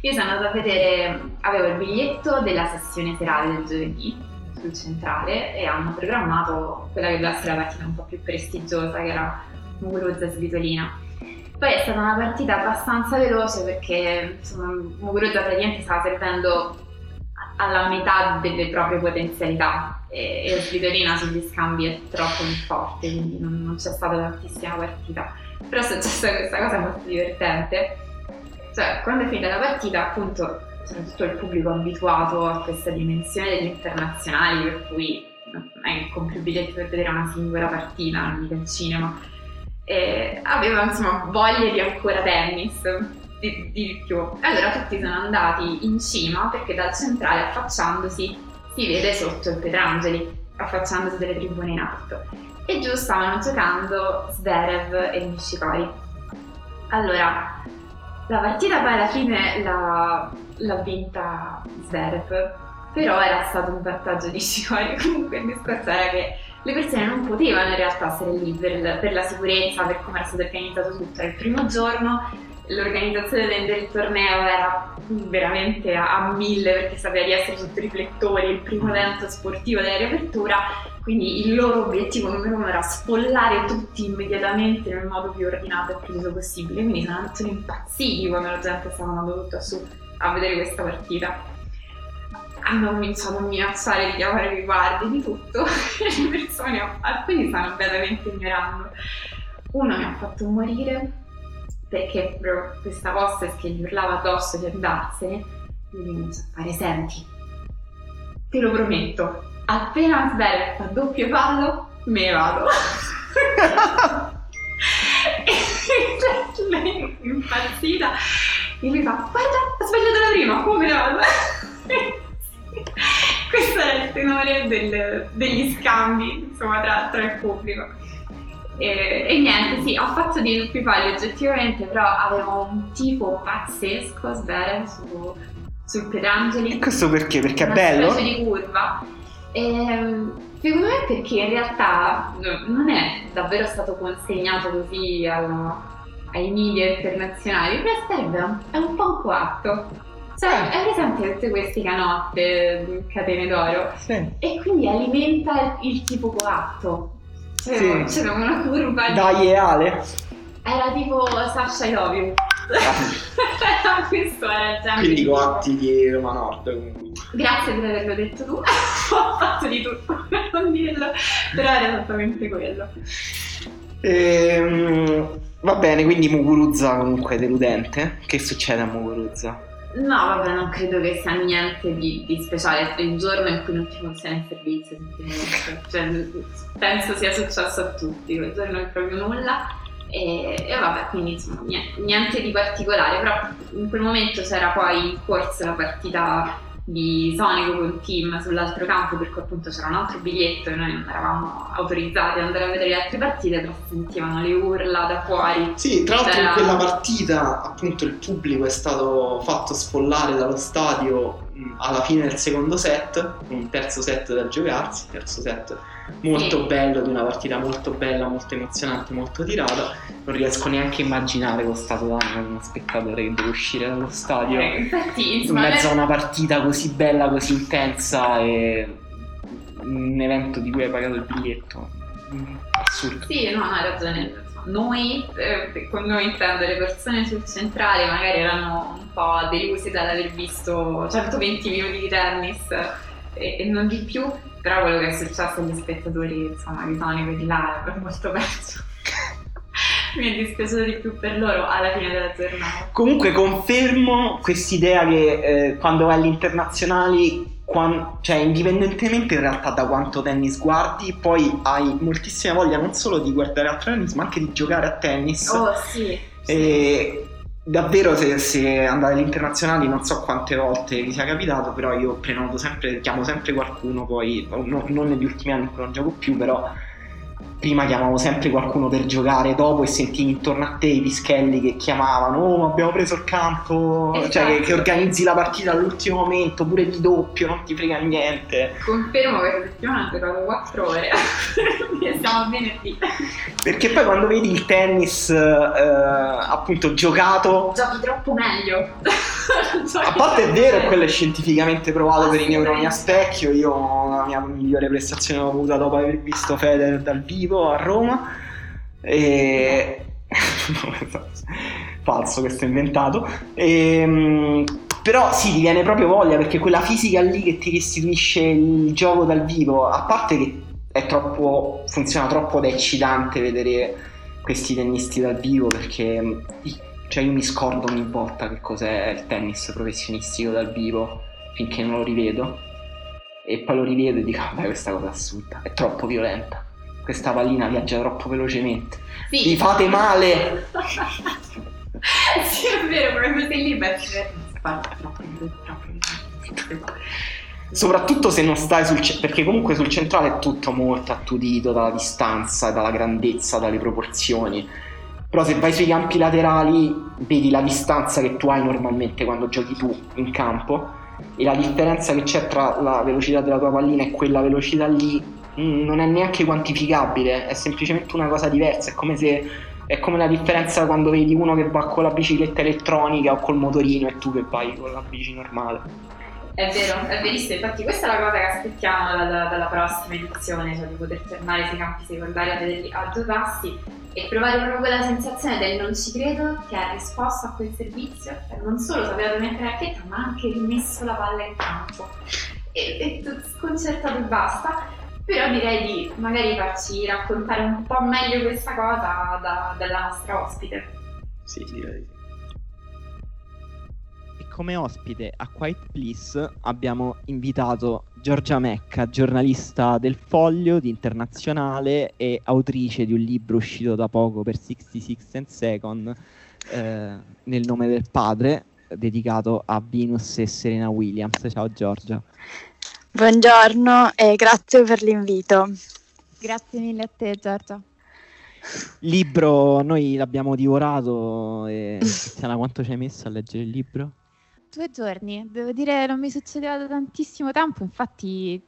[SPEAKER 1] Io sono andata a vedere, avevo il biglietto della sessione serale del giovedì sul centrale e hanno programmato quella che doveva essere la partita un po' più prestigiosa che era Muguruza Svitolina. Poi è stata una partita abbastanza veloce perché insomma, Muguruza praticamente stava servendo alla metà delle proprie potenzialità e, e Svitolina sugli scambi è troppo forte, quindi non, non c'è stata tantissima partita. Però è successa questa cosa molto divertente. Cioè, quando è finita la partita, appunto, c'era tutto il pubblico abituato a questa dimensione degli internazionali, per cui non è compri il biglietto per vedere una singola partita, non il cinema. E aveva insomma voglia di ancora tennis, di, di più. Allora tutti sono andati in cima perché dal centrale affacciandosi si vede sotto il Petrangeli, affacciandosi delle tribune in alto. E giù stavano giocando Zverev e Nishikori. Allora, La partita poi alla fine l'ha, l'ha vinta Zverev, però era stato un vantaggio di Shikori. Comunque il discorso era che le persone non potevano in realtà stare lì per, per la sicurezza, per come era stato organizzato tutto. Era il primo giorno, l'organizzazione del, torneo era veramente a, a, mille perché sapeva di essere sotto i riflettori, il primo evento sportivo della riapertura, quindi il loro obiettivo numero uno era sfollare tutti immediatamente nel modo più ordinato e preciso possibile, quindi sono, sono impazziti quando la gente stava andando tutta su a vedere questa partita. Hanno cominciato a minacciare di chiamare i guardie di tutto le persone alcuni stanno completamente ignorando uno mi ha fatto morire perché proprio questa hostess che gli urlava addosso di andarsene lui comincia a fare senti. Te lo prometto appena Sverre fa doppio fallo me ne vado. E lei impazzita e lui fa guarda ho sbagliato la prima come me ne vado? Questo è il tenore del, degli scambi insomma, tra, tra, il pubblico. E, e, niente, sì, ho fatto dei doppi falli oggettivamente, però avevo un tipo pazzesco, Sveren, su, sul Petrangeli.
[SPEAKER 2] E questo perché? Perché è bello? Una
[SPEAKER 1] di curva. E, ehm, secondo me perché in realtà non è davvero stato consegnato così alla, ai media internazionali, però è un po' un coatto cioè, è presente tutte queste canotte, catene d'oro? Sì. E quindi alimenta il, il tipo coatto. Cioè, sì. c'era una curva.
[SPEAKER 2] Dai, e Ale?
[SPEAKER 1] Era tipo Sasha I love you. Questo era il genere.
[SPEAKER 2] Quindi coatti di Roma Nord comunque.
[SPEAKER 1] Grazie per averlo detto tu. Ho fatto di tutto per non dirlo, però era esattamente quello.
[SPEAKER 2] Ehm, va bene, quindi Muguruza comunque è deludente. Che succede a Muguruza?
[SPEAKER 1] No, vabbè, non credo che sia niente di, di speciale. È il giorno in cui non ti funziona il servizio, cioè, penso sia successo a tutti, quel giorno è proprio nulla. E, e vabbè, quindi insomma, niente, niente, di particolare, però in quel momento c'era poi in corso la partita di Sonico con Team sull'altro campo perché appunto c'era un altro biglietto e noi non eravamo autorizzati ad andare a vedere le altre partite però si sentivano le urla da fuori.
[SPEAKER 2] Sì tra l'altro in quella partita appunto il pubblico è stato fatto sfollare dallo stadio alla fine del secondo set un terzo set da giocarsi terzo set molto bello, di una partita molto bella, molto emozionante, molto tirata. Non riesco neanche a immaginare lo stato d'animo di uno spettatore che deve uscire dallo stadio
[SPEAKER 1] eh, infatti,
[SPEAKER 2] in mezzo a una partita così bella, così intensa e un evento di cui hai pagato il biglietto. Mm, assurdo.
[SPEAKER 1] Sì, no, hai ragione. Noi, eh, con noi intendo, le persone sul centrale magari erano un po' deluse dall'aver visto 120 minuti di tennis e, e non di più, però quello che è successo agli spettatori insomma di di là è molto peggio mi è dispiaciuto di più per loro alla fine della giornata.
[SPEAKER 2] Comunque confermo quest'idea che eh, quando vai agli internazionali quando, cioè indipendentemente in realtà da quanto tennis guardi poi hai moltissima voglia non solo di guardare a tennis ma anche di giocare a tennis.
[SPEAKER 1] Oh sì,
[SPEAKER 2] sì. E davvero se, se, andate agli internazionali non so quante volte vi sia capitato però io prenoto sempre chiamo sempre qualcuno poi no, non negli ultimi anni non gioco più però prima chiamavo sempre qualcuno per giocare dopo e sentivi intorno a te i pischelli che chiamavano oh abbiamo preso il campo esatto. cioè che, che, organizzi la partita all'ultimo momento pure di doppio non ti frega niente.
[SPEAKER 1] Confermo che questa settimana ho giocato 4 ore. Siamo a venerdì.
[SPEAKER 2] Perché poi quando vedi il tennis eh, appunto giocato
[SPEAKER 1] giochi troppo meglio.
[SPEAKER 2] A parte è vero quello è scientificamente provato per i neuroni a specchio io la mia migliore prestazione l'ho avuta dopo aver visto Federer dal vivo vivo a Roma. E... falso. Questo è inventato e, ehm, però sì ti viene proprio voglia perché quella fisica lì che ti restituisce il gioco dal vivo a parte che è troppo funziona troppo da eccitante vedere questi tennisti dal vivo perché cioè io mi scordo ogni volta che cos'è il tennis professionistico dal vivo finché non lo rivedo. E poi lo rivedo e dico vabbè questa cosa assurda è troppo violenta questa pallina viaggia troppo velocemente. Sì. Vi fate male!
[SPEAKER 1] sì, è vero, come sei lì,
[SPEAKER 2] Soprattutto se non stai sul centrale, perché comunque sul centrale è tutto molto attutito dalla distanza, dalla grandezza, dalle proporzioni.
[SPEAKER 3] Però se vai sui campi laterali vedi la distanza che tu hai normalmente quando giochi tu in campo e la differenza che c'è tra la velocità della tua pallina e quella velocità lì non è neanche quantificabile, è semplicemente una cosa diversa, è come se è come la differenza quando vedi uno che va con la bicicletta elettronica o col motorino e tu che vai con la bici normale.
[SPEAKER 4] È vero, è verissimo, infatti questa è la cosa che aspettiamo dalla, dalla prossima edizione, cioè di poter tornare sui campi secondari a vederli a due passi e provare proprio quella sensazione del non ci credo che ha risposto a quel servizio, non solo sapeva dove mettere la racchetta ma anche rimesso la palla in campo e, e sconcertato e basta, però direi di magari farci raccontare un po' meglio questa cosa da, dalla nostra ospite.
[SPEAKER 3] Sì, direi
[SPEAKER 2] come ospite a Quiet Please abbiamo invitato Giorgia Mecca, giornalista del Foglio di Internazionale e autrice di un libro uscito da poco per 66 and Second eh, nel nome del padre, dedicato a Venus e Serena Williams. Ciao Giorgia.
[SPEAKER 5] Buongiorno e grazie per l'invito.
[SPEAKER 1] Grazie mille a te Giorgia.
[SPEAKER 2] Libro, noi l'abbiamo divorato e Tiziana quanto ci hai messo a leggere il libro?
[SPEAKER 1] Due giorni, devo dire non mi succedeva da tantissimo tempo, infatti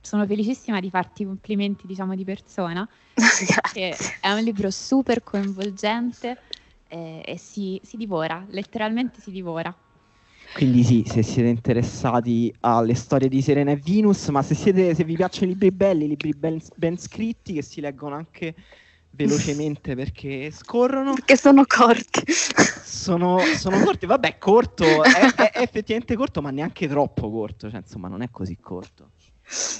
[SPEAKER 1] sono felicissima di farti i complimenti diciamo di persona, perché è un libro super coinvolgente eh, e si, si divora, letteralmente si divora.
[SPEAKER 2] Quindi sì, se siete interessati alle storie di Serena e Venus, ma se, siete, se vi piacciono i libri belli, i libri ben, ben scritti, che si leggono anche velocemente perché scorrono.
[SPEAKER 5] Perché sono corti.
[SPEAKER 2] Sono, sono corti, vabbè, corto, è, è, è, effettivamente corto, ma neanche troppo corto, cioè insomma non è così corto.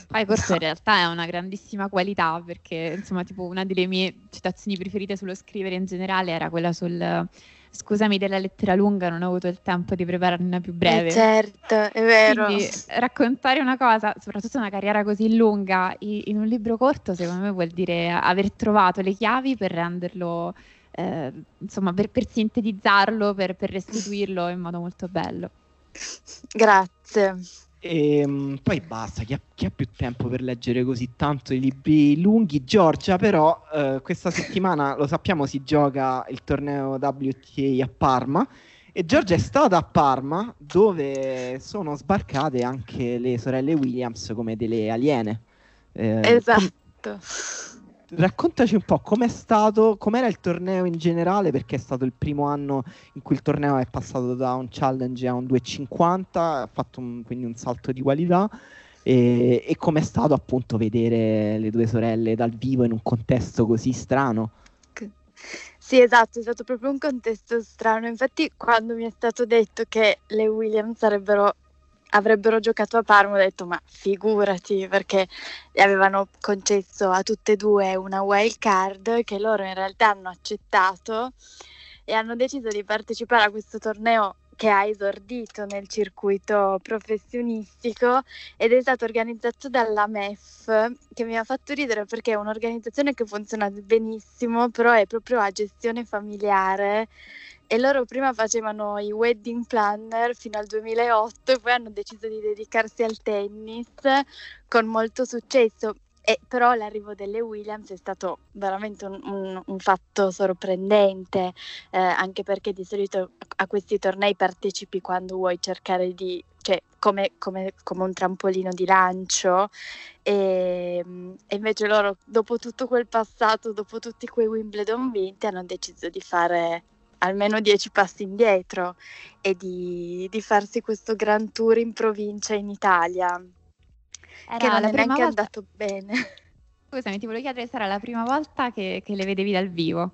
[SPEAKER 1] Poi corto in realtà è una grandissima qualità perché insomma tipo una delle mie citazioni preferite sullo scrivere in generale era quella sul scusami della lettera lunga, non ho avuto il tempo di prepararne una più breve.
[SPEAKER 5] Eh certo, è vero.
[SPEAKER 1] Quindi raccontare una cosa, soprattutto una carriera così lunga, in un libro corto, secondo me vuol dire aver trovato le chiavi per renderlo, eh, insomma, per, per sintetizzarlo, per, per restituirlo in modo molto bello.
[SPEAKER 5] Grazie.
[SPEAKER 2] E ehm, poi basta, chi ha, chi ha, più tempo per leggere così tanto i libri lunghi? Giorgia, però, eh, questa settimana lo sappiamo si gioca il torneo WTA a Parma. E Giorgia è stata a Parma dove sono sbarcate anche le sorelle Williams come delle aliene.
[SPEAKER 5] Eh, esatto. Com-
[SPEAKER 2] raccontaci un po' com'è stato, com'era il torneo in generale, perché è stato il primo anno in cui il torneo è passato da un challenge a un 2,50, ha fatto un, quindi un salto di qualità. E, e com'è stato appunto vedere le due sorelle dal vivo in un contesto così strano?
[SPEAKER 5] Sì, esatto, è stato proprio un contesto strano. Infatti, quando mi è stato detto che le Williams sarebbero avrebbero giocato a Parma, ho detto ma figurati perché avevano concesso a tutte e due una wild card che loro in realtà hanno accettato e hanno deciso di partecipare a questo torneo che ha esordito nel circuito professionistico ed è stato organizzato dalla MEF che mi ha fatto ridere perché è un'organizzazione che funziona benissimo però è proprio a gestione familiare e loro prima facevano i wedding planner fino al 2008 e poi hanno deciso di dedicarsi al tennis con molto successo. E però l'arrivo delle Williams è stato veramente un, un, un fatto sorprendente, eh, anche perché di solito a questi tornei partecipi quando vuoi cercare di, cioè come, come, come un trampolino di lancio, e, e, invece loro, dopo tutto quel passato, dopo tutti quei Wimbledon vinti, hanno deciso di fare almeno dieci passi indietro e di, di farsi questo gran tour in provincia in Italia, Era che non è neanche volta... andato bene.
[SPEAKER 1] Scusami, ti volevo chiedere se era la prima volta che, che le vedevi dal vivo.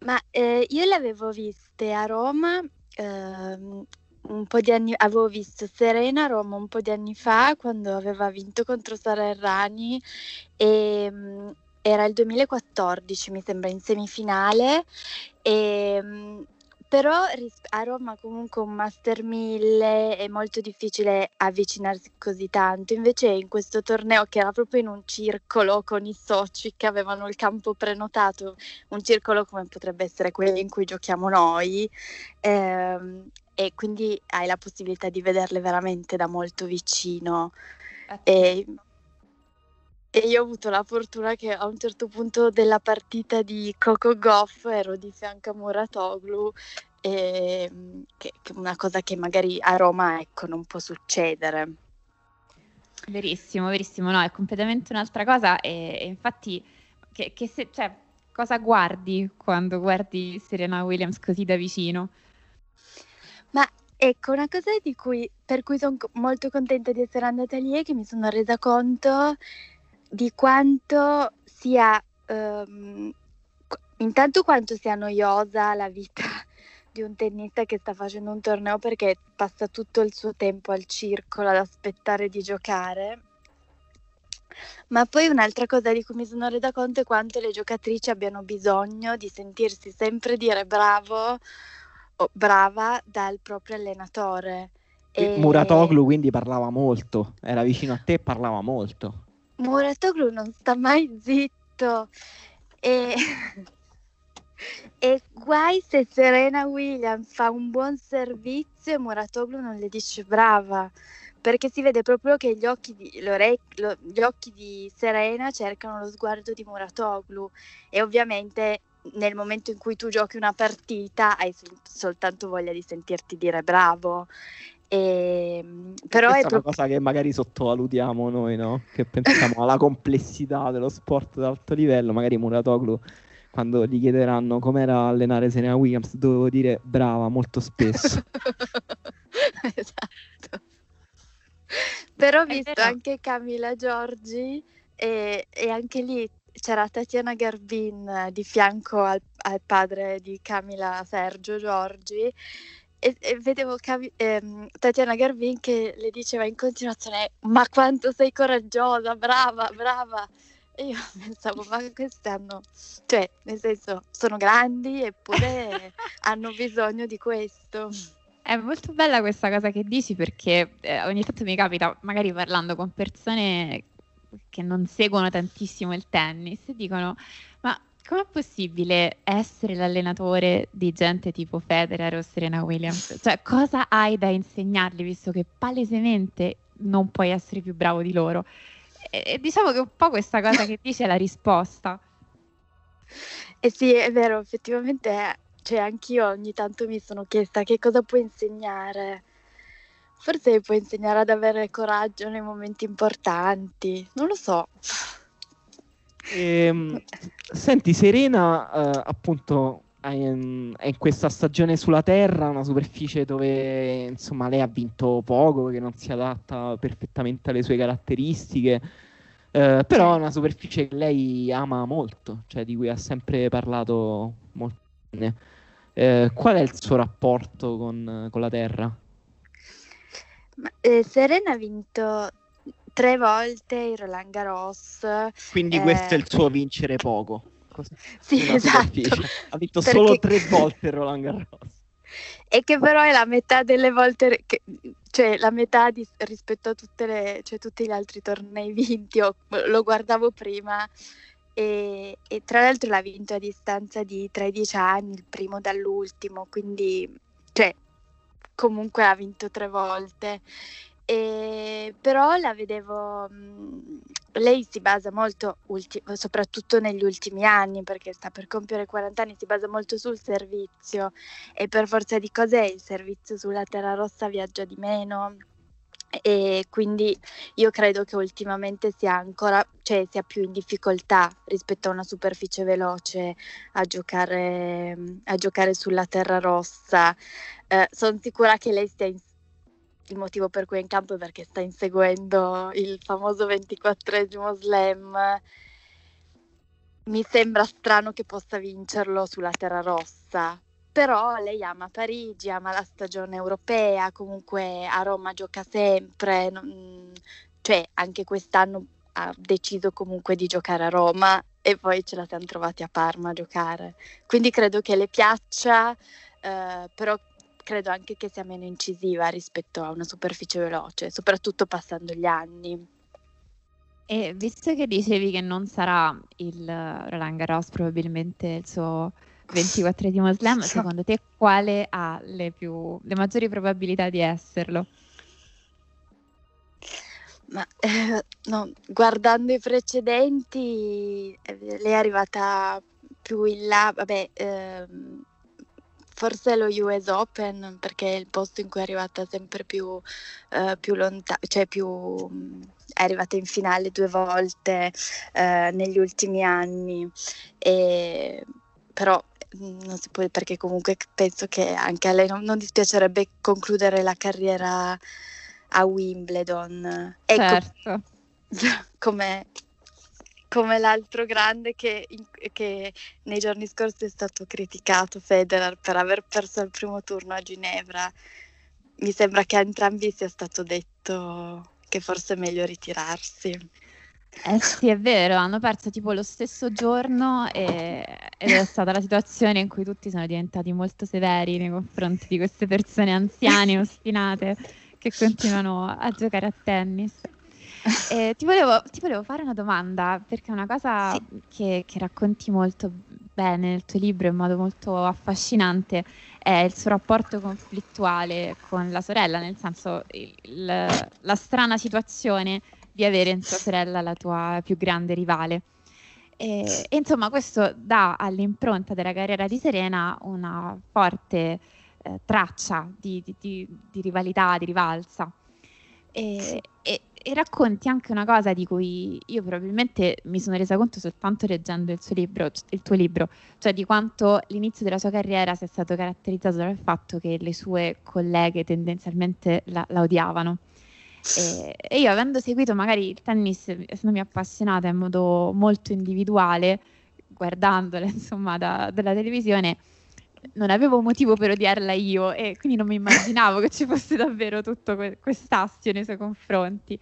[SPEAKER 5] Ma eh, io le avevo viste a Roma ehm, un po' di anni, avevo visto Serena a Roma un po' di anni fa quando aveva vinto contro Sara Errani e, era il 2014, mi sembra, in semifinale. E, ehm, però a Roma comunque un Master 1000 è molto difficile avvicinarsi così tanto, invece in questo torneo che era proprio in un circolo con i soci che avevano il campo prenotato, un circolo come potrebbe essere quello in cui giochiamo noi, ehm, e quindi hai la possibilità di vederle veramente da molto vicino. E, e io ho avuto la fortuna che a un certo punto della partita di Coco Goff ero di fianco a Muratoglu e mm, che, che una cosa che magari a Roma ecco, non può succedere.
[SPEAKER 1] Verissimo, verissimo, no, è completamente un'altra cosa e, e infatti che, che se, cioè, cosa guardi quando guardi Serena Williams così da vicino?
[SPEAKER 5] Ma ecco, una cosa cui, per cui sono molto contenta di essere andata lì è che mi sono resa conto di quanto sia, um, intanto quanto sia noiosa la vita di un tennista che sta facendo un torneo perché passa tutto il suo tempo al circolo ad aspettare di giocare. Ma poi un'altra cosa di cui mi sono resa conto è quanto le giocatrici abbiano bisogno di sentirsi sempre dire bravo o brava dal proprio allenatore.
[SPEAKER 2] E... Muratoglu quindi parlava molto, era vicino a te e parlava molto.
[SPEAKER 5] Muratoglu non sta mai zitto e E guai se Serena Williams fa un buon servizio e Muratoglu non le dice brava, perché si vede proprio che gli occhi di, lo, gli occhi di Serena cercano lo sguardo di Muratoglu e ovviamente nel momento in cui tu giochi una partita hai sol- soltanto voglia di sentirti dire bravo. E, però
[SPEAKER 2] Questa è, pro- una cosa che magari sottovalutiamo noi, no? Che pensiamo alla complessità dello sport d'alto livello, magari Muratoglu quando gli chiederanno com'era allenare Serena Williams, dovevo dire brava molto spesso.
[SPEAKER 5] esatto. Però ho visto anche Camilla Giorgi e, e, anche lì c'era Tatiana Garbin di fianco al, al padre di Camilla Sergio Giorgi e, e vedevo Cam- ehm, Tatiana Garbin che le diceva in continuazione ma quanto sei coraggiosa, brava, brava e io pensavo, ma queste hanno, cioè, nel senso, sono grandi eppure hanno bisogno di questo.
[SPEAKER 1] È molto bella questa cosa che dici perché eh, ogni tanto mi capita, magari parlando con persone che non seguono tantissimo il tennis, dicono, com'è possibile essere l'allenatore di gente tipo Federer o Serena Williams? Cioè, cosa hai da insegnargli visto che palesemente non puoi essere più bravo di loro? E, diciamo che un po' questa cosa che dice è la risposta.
[SPEAKER 5] Eh sì, è vero, effettivamente, cioè anch'io ogni tanto mi sono chiesta che cosa puoi insegnare. Forse puoi insegnare ad avere coraggio nei momenti importanti, non lo so.
[SPEAKER 2] Ehm, senti, Serena, eh, appunto, è in, è in, questa stagione sulla Terra, una superficie dove insomma lei ha vinto poco, che non si adatta perfettamente alle sue caratteristiche. Eh, però è una superficie che lei ama molto, cioè di cui ha sempre parlato molto bene. Eh, qual è il suo rapporto con, con la Terra?
[SPEAKER 5] Ma, eh, Serena ha vinto tre volte il Roland Garros.
[SPEAKER 2] Quindi questo è il suo vincere poco.
[SPEAKER 5] Cosa? Sì, esatto.
[SPEAKER 2] Ha vinto Perché... solo tre volte Roland Garros.
[SPEAKER 5] E che però è la metà delle volte, che, cioè la metà di, rispetto a le, cioè, tutti gli altri tornei vinti. Io lo guardavo prima e, e, tra l'altro l'ha vinto a distanza di 13 anni, il primo dall'ultimo, quindi cioè, comunque ha vinto tre volte e, però la vedevo, mh, lei si basa molto, ulti- soprattutto negli ultimi anni, perché sta per compiere 40 anni, si basa molto sul servizio e per forza di cose il servizio sulla terra rossa viaggia di meno e quindi io credo che ultimamente sia ancora, cioè sia più in difficoltà rispetto a una superficie veloce a giocare, a giocare sulla terra rossa. Eh, Sono sicura che lei stia in il motivo per cui è in campo è perché sta inseguendo il famoso 24esimo slam. Mi sembra strano che possa vincerlo sulla terra rossa, però lei ama Parigi, ama la stagione europea, comunque a Roma gioca sempre, non, cioè anche quest'anno ha deciso comunque di giocare a Roma e poi ce la siamo trovati a Parma a giocare. Quindi credo che le piaccia, eh, però credo anche che sia meno incisiva rispetto a una superficie veloce, soprattutto passando gli anni.
[SPEAKER 1] E visto che dicevi che non sarà il Roland Garros probabilmente il suo 24esimo slam, secondo te quale ha le, più, le maggiori probabilità di esserlo?
[SPEAKER 5] Ma eh, no, guardando i precedenti, eh, lei è arrivata più in là, vabbè, ehm, forse lo US Open perché è il posto in cui è arrivata sempre più, eh, più lontano, cioè più è arrivata in finale due volte eh, negli ultimi anni, e, però mm, non si può perché comunque penso che anche a lei non, non dispiacerebbe concludere la carriera a Wimbledon.
[SPEAKER 1] Ecco, certo.
[SPEAKER 5] come, come l'altro grande che, che, nei giorni scorsi è stato criticato, Federer, per aver perso il primo turno a Ginevra. Mi sembra che a entrambi sia stato detto che forse è meglio ritirarsi.
[SPEAKER 1] Eh sì, è vero, hanno perso tipo lo stesso giorno e, ed è stata la situazione in cui tutti sono diventati molto severi nei confronti di queste persone anziane, ostinate, che continuano a giocare a tennis. Eh, ti, volevo, ti, volevo, fare una domanda, perché è una cosa sì. che, che, racconti molto bene nel tuo libro in modo molto affascinante è il suo rapporto conflittuale con la sorella, nel senso il, la strana situazione di avere in tua sorella la tua più grande rivale. E, e insomma questo dà all'impronta della carriera di Serena una forte eh, traccia di, di, di, di, rivalità, di rivalsa. E, e, e, racconti anche una cosa di cui io probabilmente mi sono resa conto soltanto leggendo il, libro, il tuo libro, cioè di quanto l'inizio della sua carriera sia stato caratterizzato dal fatto che le sue colleghe tendenzialmente la, la odiavano. E, e, io avendo seguito magari il tennis, essendomi appassionata in modo molto individuale, guardandole insomma da, dalla televisione, non avevo motivo per odiarla io e quindi non mi immaginavo che ci fosse davvero tutto que- quest'astio nei suoi confronti.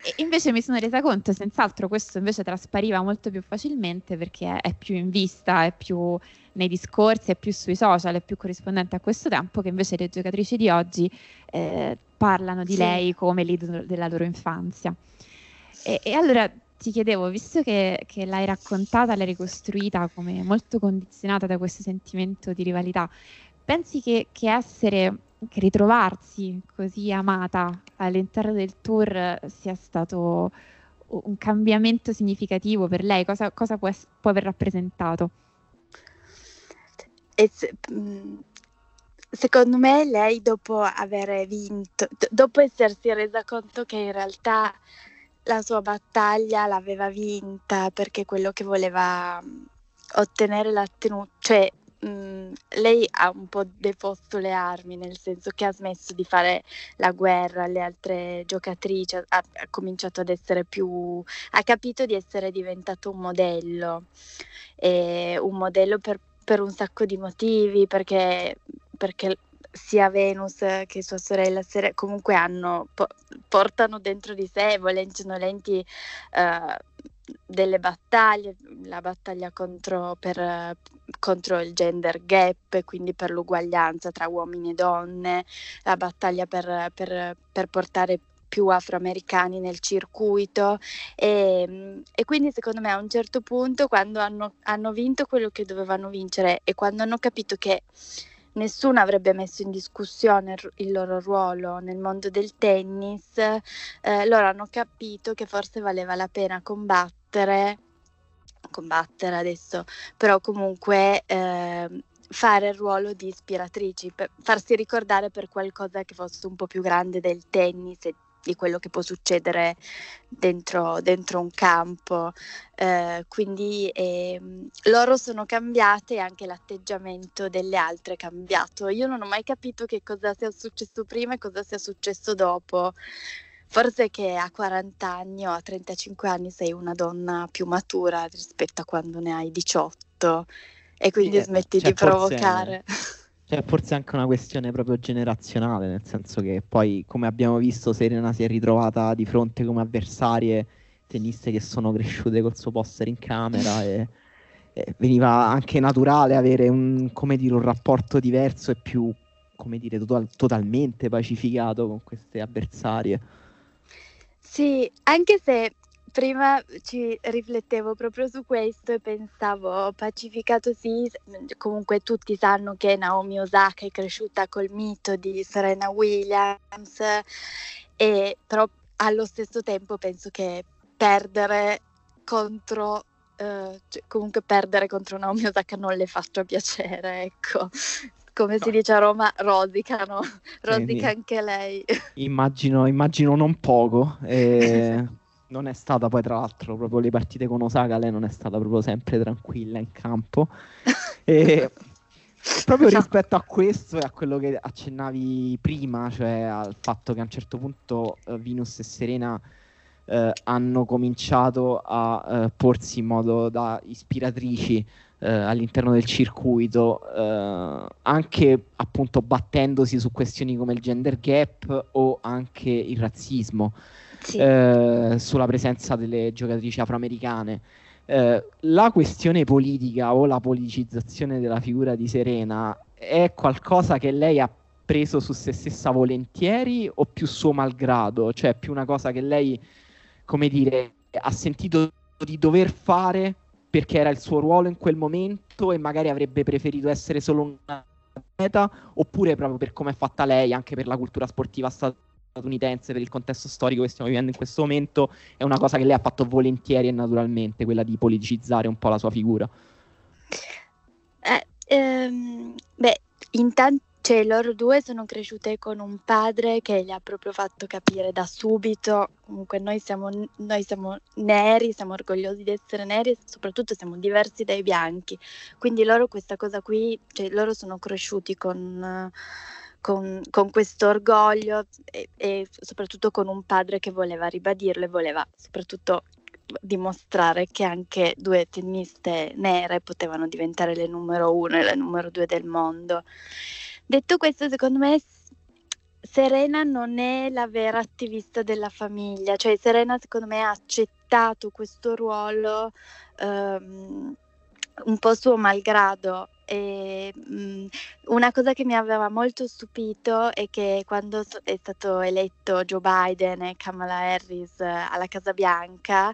[SPEAKER 1] E invece mi sono resa conto, senz'altro questo invece traspariva molto più facilmente perché è, più in vista, è più nei discorsi, è più sui social, è più corrispondente a questo tempo che invece le giocatrici di oggi eh, parlano di sì. lei come l'idolo della loro infanzia. E, e allora ti chiedevo, visto che, che, l'hai raccontata, l'hai ricostruita come molto condizionata da questo sentimento di rivalità, pensi che, che essere, che ritrovarsi così amata all'interno del tour sia stato un cambiamento significativo per lei? Cosa, cosa può, può, aver rappresentato?
[SPEAKER 5] Se, mm, secondo me lei dopo aver vinto, dopo essersi resa conto che in realtà la sua battaglia l'aveva vinta perché quello che voleva mm, ottenere l'ha ottenuto, cioè mh, mm, lei ha un po' deposto le armi, nel senso che ha smesso di fare la guerra alle altre giocatrici, ha, ha cominciato ad essere più, ha capito di essere diventato un modello, e un modello per, per un sacco di motivi, perché, perché sia Venus che sua sorella Sere comunque hanno, po- portano dentro di sé, volenti o nolenti, uh, delle battaglie, la battaglia contro, per, contro, il gender gap, quindi per l'uguaglianza tra uomini e donne, la battaglia per, per, per portare più afroamericani nel circuito. E, e, quindi secondo me a un certo punto quando hanno, hanno vinto quello che dovevano vincere e quando hanno capito che nessuno avrebbe messo in discussione il loro ruolo nel mondo del tennis, eh, loro hanno capito che forse valeva la pena combattere, combattere adesso, però comunque eh, fare il ruolo di ispiratrici, farsi ricordare per qualcosa che fosse un po' più grande del tennis e di quello che può succedere dentro, dentro un campo. Eh, quindi eh, loro sono cambiate e anche l'atteggiamento delle altre è cambiato. Io non ho mai capito che cosa sia successo prima e cosa sia successo dopo. Forse che a 40 anni o a 35 anni sei una donna più matura rispetto a quando ne hai 18 e quindi sì, smetti cioè, di provocare.
[SPEAKER 2] Forse cioè, forse anche una questione proprio generazionale, nel senso che poi, come abbiamo visto, Serena si è ritrovata di fronte come avversarie tenniste che sono cresciute col suo poster in camera e, e veniva anche naturale avere un, dire, un, rapporto diverso e più, come dire, total- totalmente pacificato con queste avversarie.
[SPEAKER 5] Sì, anche se prima ci riflettevo proprio su questo e pensavo pacificato sì, comunque tutti sanno che Naomi Osaka è cresciuta col mito di Serena Williams, e, però allo stesso tempo penso che perdere contro Uh, cioè, comunque perdere contro Naomi Osaka non le faccia piacere, ecco. Come si dice a Roma, rosicano, rosica anche lei.
[SPEAKER 2] Immagino, immagino non poco. E... non è stata poi tra l'altro proprio le partite con Osaka, lei non è stata proprio sempre tranquilla in campo. E proprio rispetto a questo e a quello che accennavi prima, cioè al fatto che a un certo punto uh, Venus e Serena eh, hanno cominciato a eh, porsi in modo da ispiratrici eh, all'interno del circuito, eh, anche appunto battendosi su questioni come il gender gap o anche il razzismo, sì. Eh, sulla presenza delle giocatrici afroamericane. Eh, la questione politica o la politicizzazione della figura di Serena è qualcosa che lei ha preso su se stessa volentieri o più suo malgrado, cioè più una cosa che lei come dire, ha sentito di dover fare perché era il suo ruolo in quel momento e magari avrebbe preferito essere solo una atleta, oppure proprio per come è fatta lei, anche per la cultura sportiva statunitense, per il contesto storico che stiamo vivendo in questo momento, è una cosa che lei ha fatto volentieri e naturalmente, quella di politicizzare un po' la sua figura.
[SPEAKER 5] Eh, ehm, beh, intanto cioè, loro due sono cresciute con un padre che gli ha proprio fatto capire da subito, comunque noi siamo, noi siamo neri, siamo orgogliosi di essere neri e soprattutto siamo diversi dai bianchi. Quindi loro questa cosa qui, cioè loro sono cresciuti con, con, con questo orgoglio e, e soprattutto con un padre che voleva ribadirlo e voleva soprattutto dimostrare che anche due tenniste nere potevano diventare le numero uno e le numero due del mondo. Detto questo, secondo me Serena non è la vera attivista della famiglia, cioè Serena secondo me ha accettato questo ruolo um, un po' suo malgrado e, mh, una cosa che mi aveva molto stupito è che quando è stato eletto Joe Biden e Kamala Harris alla Casa Bianca,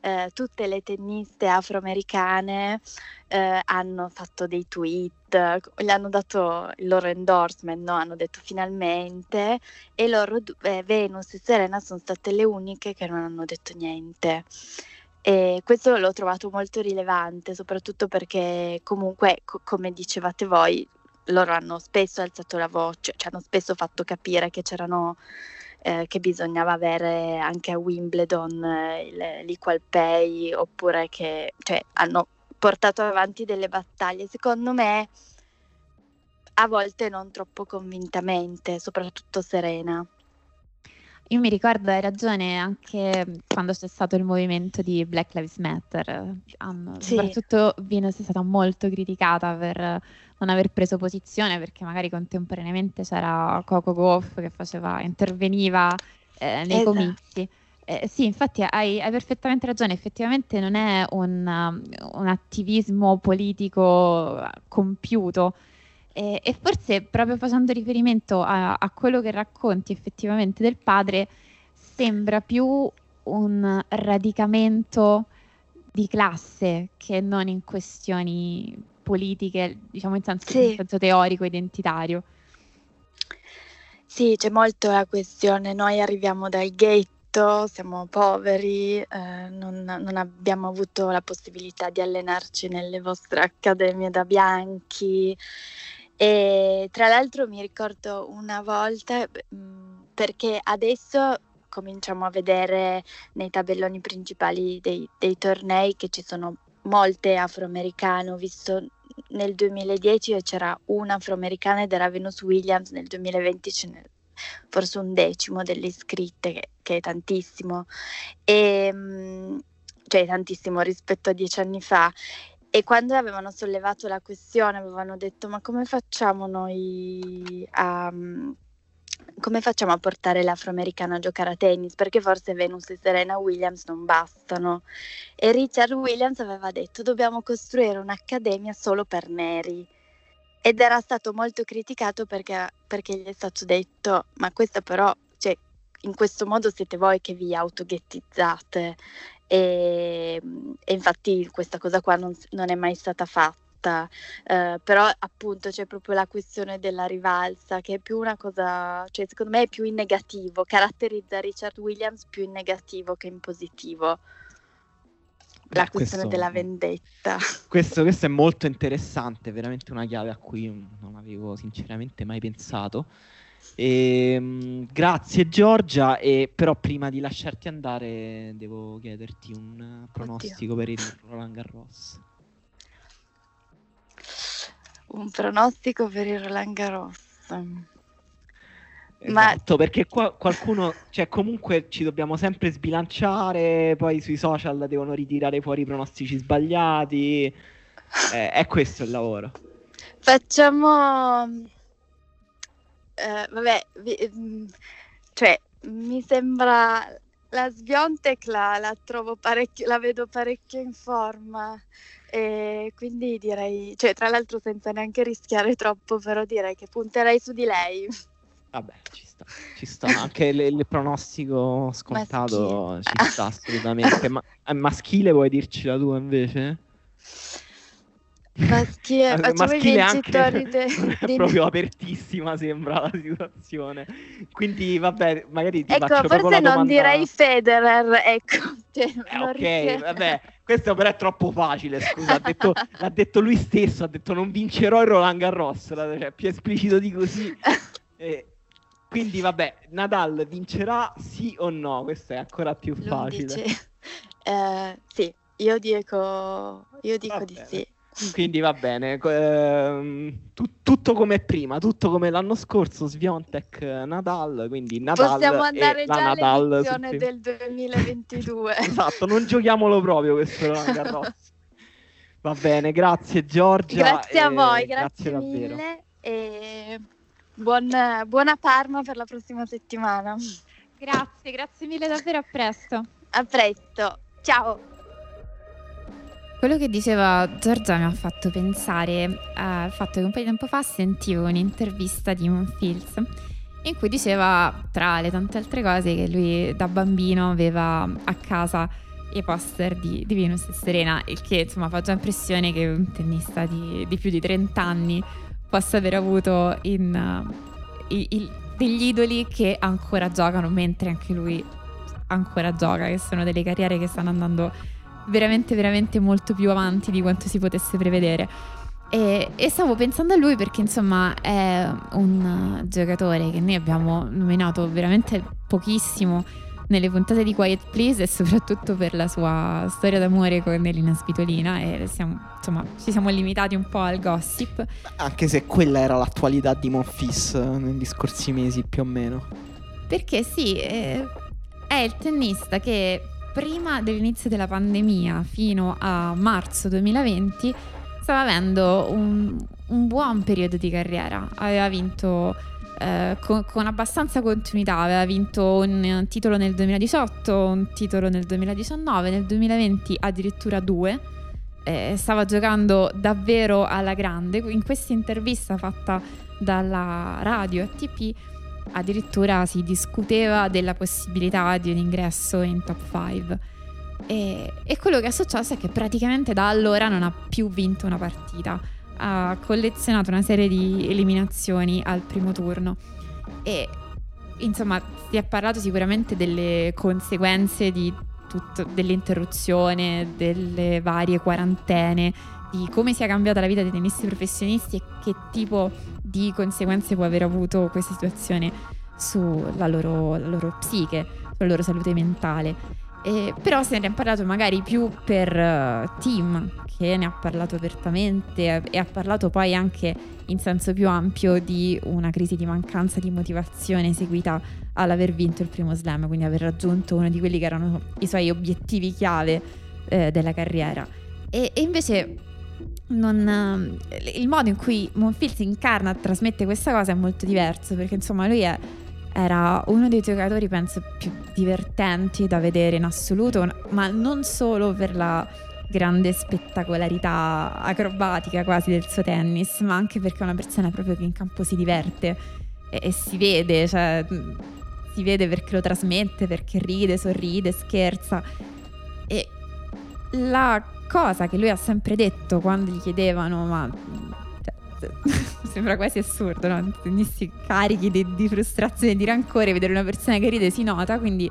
[SPEAKER 5] eh, tutte le tenniste afroamericane eh, hanno fatto dei tweet, gli hanno dato il loro endorsement, no? hanno detto finalmente, e loro, eh, Venus e Serena, sono state le uniche che non hanno detto niente. E questo l'ho trovato molto rilevante, soprattutto perché comunque, co- come dicevate voi, loro hanno spesso alzato la voce, cioè hanno spesso fatto capire che c'erano eh, che bisognava avere anche a Wimbledon eh, l'equal pay oppure che cioè, hanno portato avanti delle battaglie, secondo me a volte non troppo convintamente, soprattutto Serena.
[SPEAKER 1] Io mi ricordo, hai ragione, anche quando c'è stato il movimento di Black Lives Matter, um, sì. soprattutto Venus è stata molto criticata per non aver preso posizione perché magari contemporaneamente c'era Coco Goff che faceva, interveniva eh, nei esatto. comizi. Eh, sì, infatti hai, hai, perfettamente ragione, effettivamente non è un, um, un attivismo politico compiuto, e, e, forse proprio facendo riferimento a, a, quello che racconti effettivamente del padre, sembra più un radicamento di classe che non in questioni politiche, diciamo in senso, sì. in senso teorico, identitario.
[SPEAKER 5] Sì, c'è molto la questione, noi arriviamo dal ghetto, siamo poveri, eh, non, non, abbiamo avuto la possibilità di allenarci nelle vostre accademie da bianchi, e tra l'altro mi ricordo una volta, mm, perché adesso cominciamo a vedere nei tabelloni principali dei, dei tornei che ci sono molte afroamericane, ho visto nel 2010 c'era una afroamericana ed era Venus Williams, nel 2020 ce n'è forse un decimo delle iscritte, che, che è tantissimo, e, mm, cioè tantissimo rispetto a dieci anni fa. E quando avevano sollevato la questione, avevano detto: Ma come facciamo noi a. Come facciamo a portare l'afroamericano a giocare a tennis? Perché forse Venus e Serena Williams non bastano. E Richard Williams aveva detto: Dobbiamo costruire un'accademia solo per neri. Ed era stato molto criticato perché, perché gli è stato detto: Ma questo però, cioè, in questo modo siete voi che vi autoghettizzate e, e infatti questa cosa qua non, non, è mai stata fatta. eh, però appunto c'è proprio la questione della rivalsa che è più una cosa, cioè secondo me è più in negativo, caratterizza Richard Williams più in negativo che in positivo. Beh, la questione questo, della vendetta.
[SPEAKER 2] Questo, questo, è molto interessante, veramente una chiave a cui non avevo sinceramente mai pensato. E, ehm, grazie Giorgia, e però prima di lasciarti andare devo chiederti un pronostico Oddio. per il Roland Garros.
[SPEAKER 5] Un pronostico per il Roland Garros.
[SPEAKER 2] Esatto, Ma... perché qua qualcuno, cioè comunque ci dobbiamo sempre sbilanciare, poi sui social devono ritirare fuori i pronostici sbagliati, eh, è questo il lavoro.
[SPEAKER 5] Facciamo eh, vabbè, vi, mm, cioè, mi sembra la Sviontek la, la trovo parecchio, la vedo parecchio in forma. E quindi direi, cioè, tra l'altro senza neanche rischiare troppo, però direi che punterei su di lei.
[SPEAKER 2] Vabbè, ci sta, ci sta. Anche il pronostico scontato maschile. ci sta assolutamente. Ma, maschile vuoi dirci la tua invece?
[SPEAKER 5] Maschile,
[SPEAKER 2] maschile anche de, de... proprio apertissima sembra la situazione. Quindi vabbè magari ti
[SPEAKER 5] ecco
[SPEAKER 2] faccio
[SPEAKER 5] forse
[SPEAKER 2] non
[SPEAKER 5] domanda... direi Federer ecco
[SPEAKER 2] cioè, eh, ok riesco... vabbè questo però è troppo facile scusa ha detto, l'ha detto lui stesso ha detto non vincerò il Roland Garros cioè, più esplicito di così. E, quindi vabbè Nadal vincerà sì o no? Questo è ancora più facile.
[SPEAKER 5] eh, sì io dico io dico di sì
[SPEAKER 2] quindi va bene, eh, tu, tutto come prima, tutto come l'anno scorso, Sviontek Nadal, quindi Nadal
[SPEAKER 5] Possiamo andare
[SPEAKER 2] già
[SPEAKER 5] Nadal all'edizione del 2022.
[SPEAKER 2] esatto, non giochiamolo proprio questo Roland Va bene, grazie Giorgia.
[SPEAKER 5] Grazie a voi, grazie, grazie mille e buon, buona Parma per la prossima settimana.
[SPEAKER 1] Grazie, grazie mille davvero, a presto.
[SPEAKER 5] A presto, ciao.
[SPEAKER 1] Quello che diceva Giorgia mi ha fatto pensare al fatto che un po' di tempo fa sentivo un'intervista di Monfils in cui diceva, tra le tante altre cose, che lui da bambino aveva a casa i poster di, di Venus e Serena, il che insomma fa già impressione che un tennista di, di più di 30 anni possa aver avuto in, uh, i, il, degli idoli che ancora giocano mentre anche lui ancora gioca, che sono delle carriere che stanno andando veramente, veramente molto più avanti di quanto si potesse prevedere. E, e, stavo pensando a lui perché insomma è un giocatore che noi abbiamo nominato veramente pochissimo nelle puntate di Quiet Please e soprattutto per la sua storia d'amore con Elina Spitolina e siamo, insomma ci siamo limitati un po' al gossip.
[SPEAKER 2] Anche se quella era l'attualità di Monfis negli scorsi mesi più o meno.
[SPEAKER 1] Perché sì, è, è il tennista che prima dell'inizio della pandemia fino a marzo 2020 stava avendo un, un buon periodo di carriera. Aveva vinto eh, con, con, abbastanza continuità, aveva vinto un titolo nel 2018, un titolo nel 2019, nel 2020 addirittura due. Eh, stava giocando davvero alla grande. In questa intervista fatta dalla radio ATP addirittura si discuteva della possibilità di un ingresso in top 5. E, e, quello che è successo è che praticamente da allora non ha più vinto una partita. Ha collezionato una serie di eliminazioni al primo turno. E insomma, si è parlato sicuramente delle conseguenze di tutto, dell'interruzione, delle varie quarantene, di come sia cambiata la vita dei tennisti professionisti e che tipo di conseguenze può aver avuto questa situazione sulla loro, loro psiche, sulla loro salute mentale. Eh, però se ne è parlato magari più per uh, Tim, che ne ha parlato apertamente e ha parlato poi anche in senso più ampio di una crisi di mancanza di motivazione seguita all'aver vinto il primo slam, quindi aver raggiunto uno di quelli che erano i suoi obiettivi chiave eh, della carriera. E, e invece non, il modo in cui Monfils incarna, trasmette questa cosa è molto diverso perché insomma lui è, era uno dei giocatori penso più divertenti da vedere in assoluto, ma non solo per la grande spettacolarità acrobatica quasi del suo tennis, ma anche perché è una persona proprio che in campo si diverte e, e si vede, cioè si vede perché lo trasmette, perché ride, sorride, scherza. E la cosa che lui ha sempre detto quando gli chiedevano ma cioè, sembra quasi assurdo, no? Tennissi carichi di, di frustrazione e di rancore, vedere una persona che ride si nota, quindi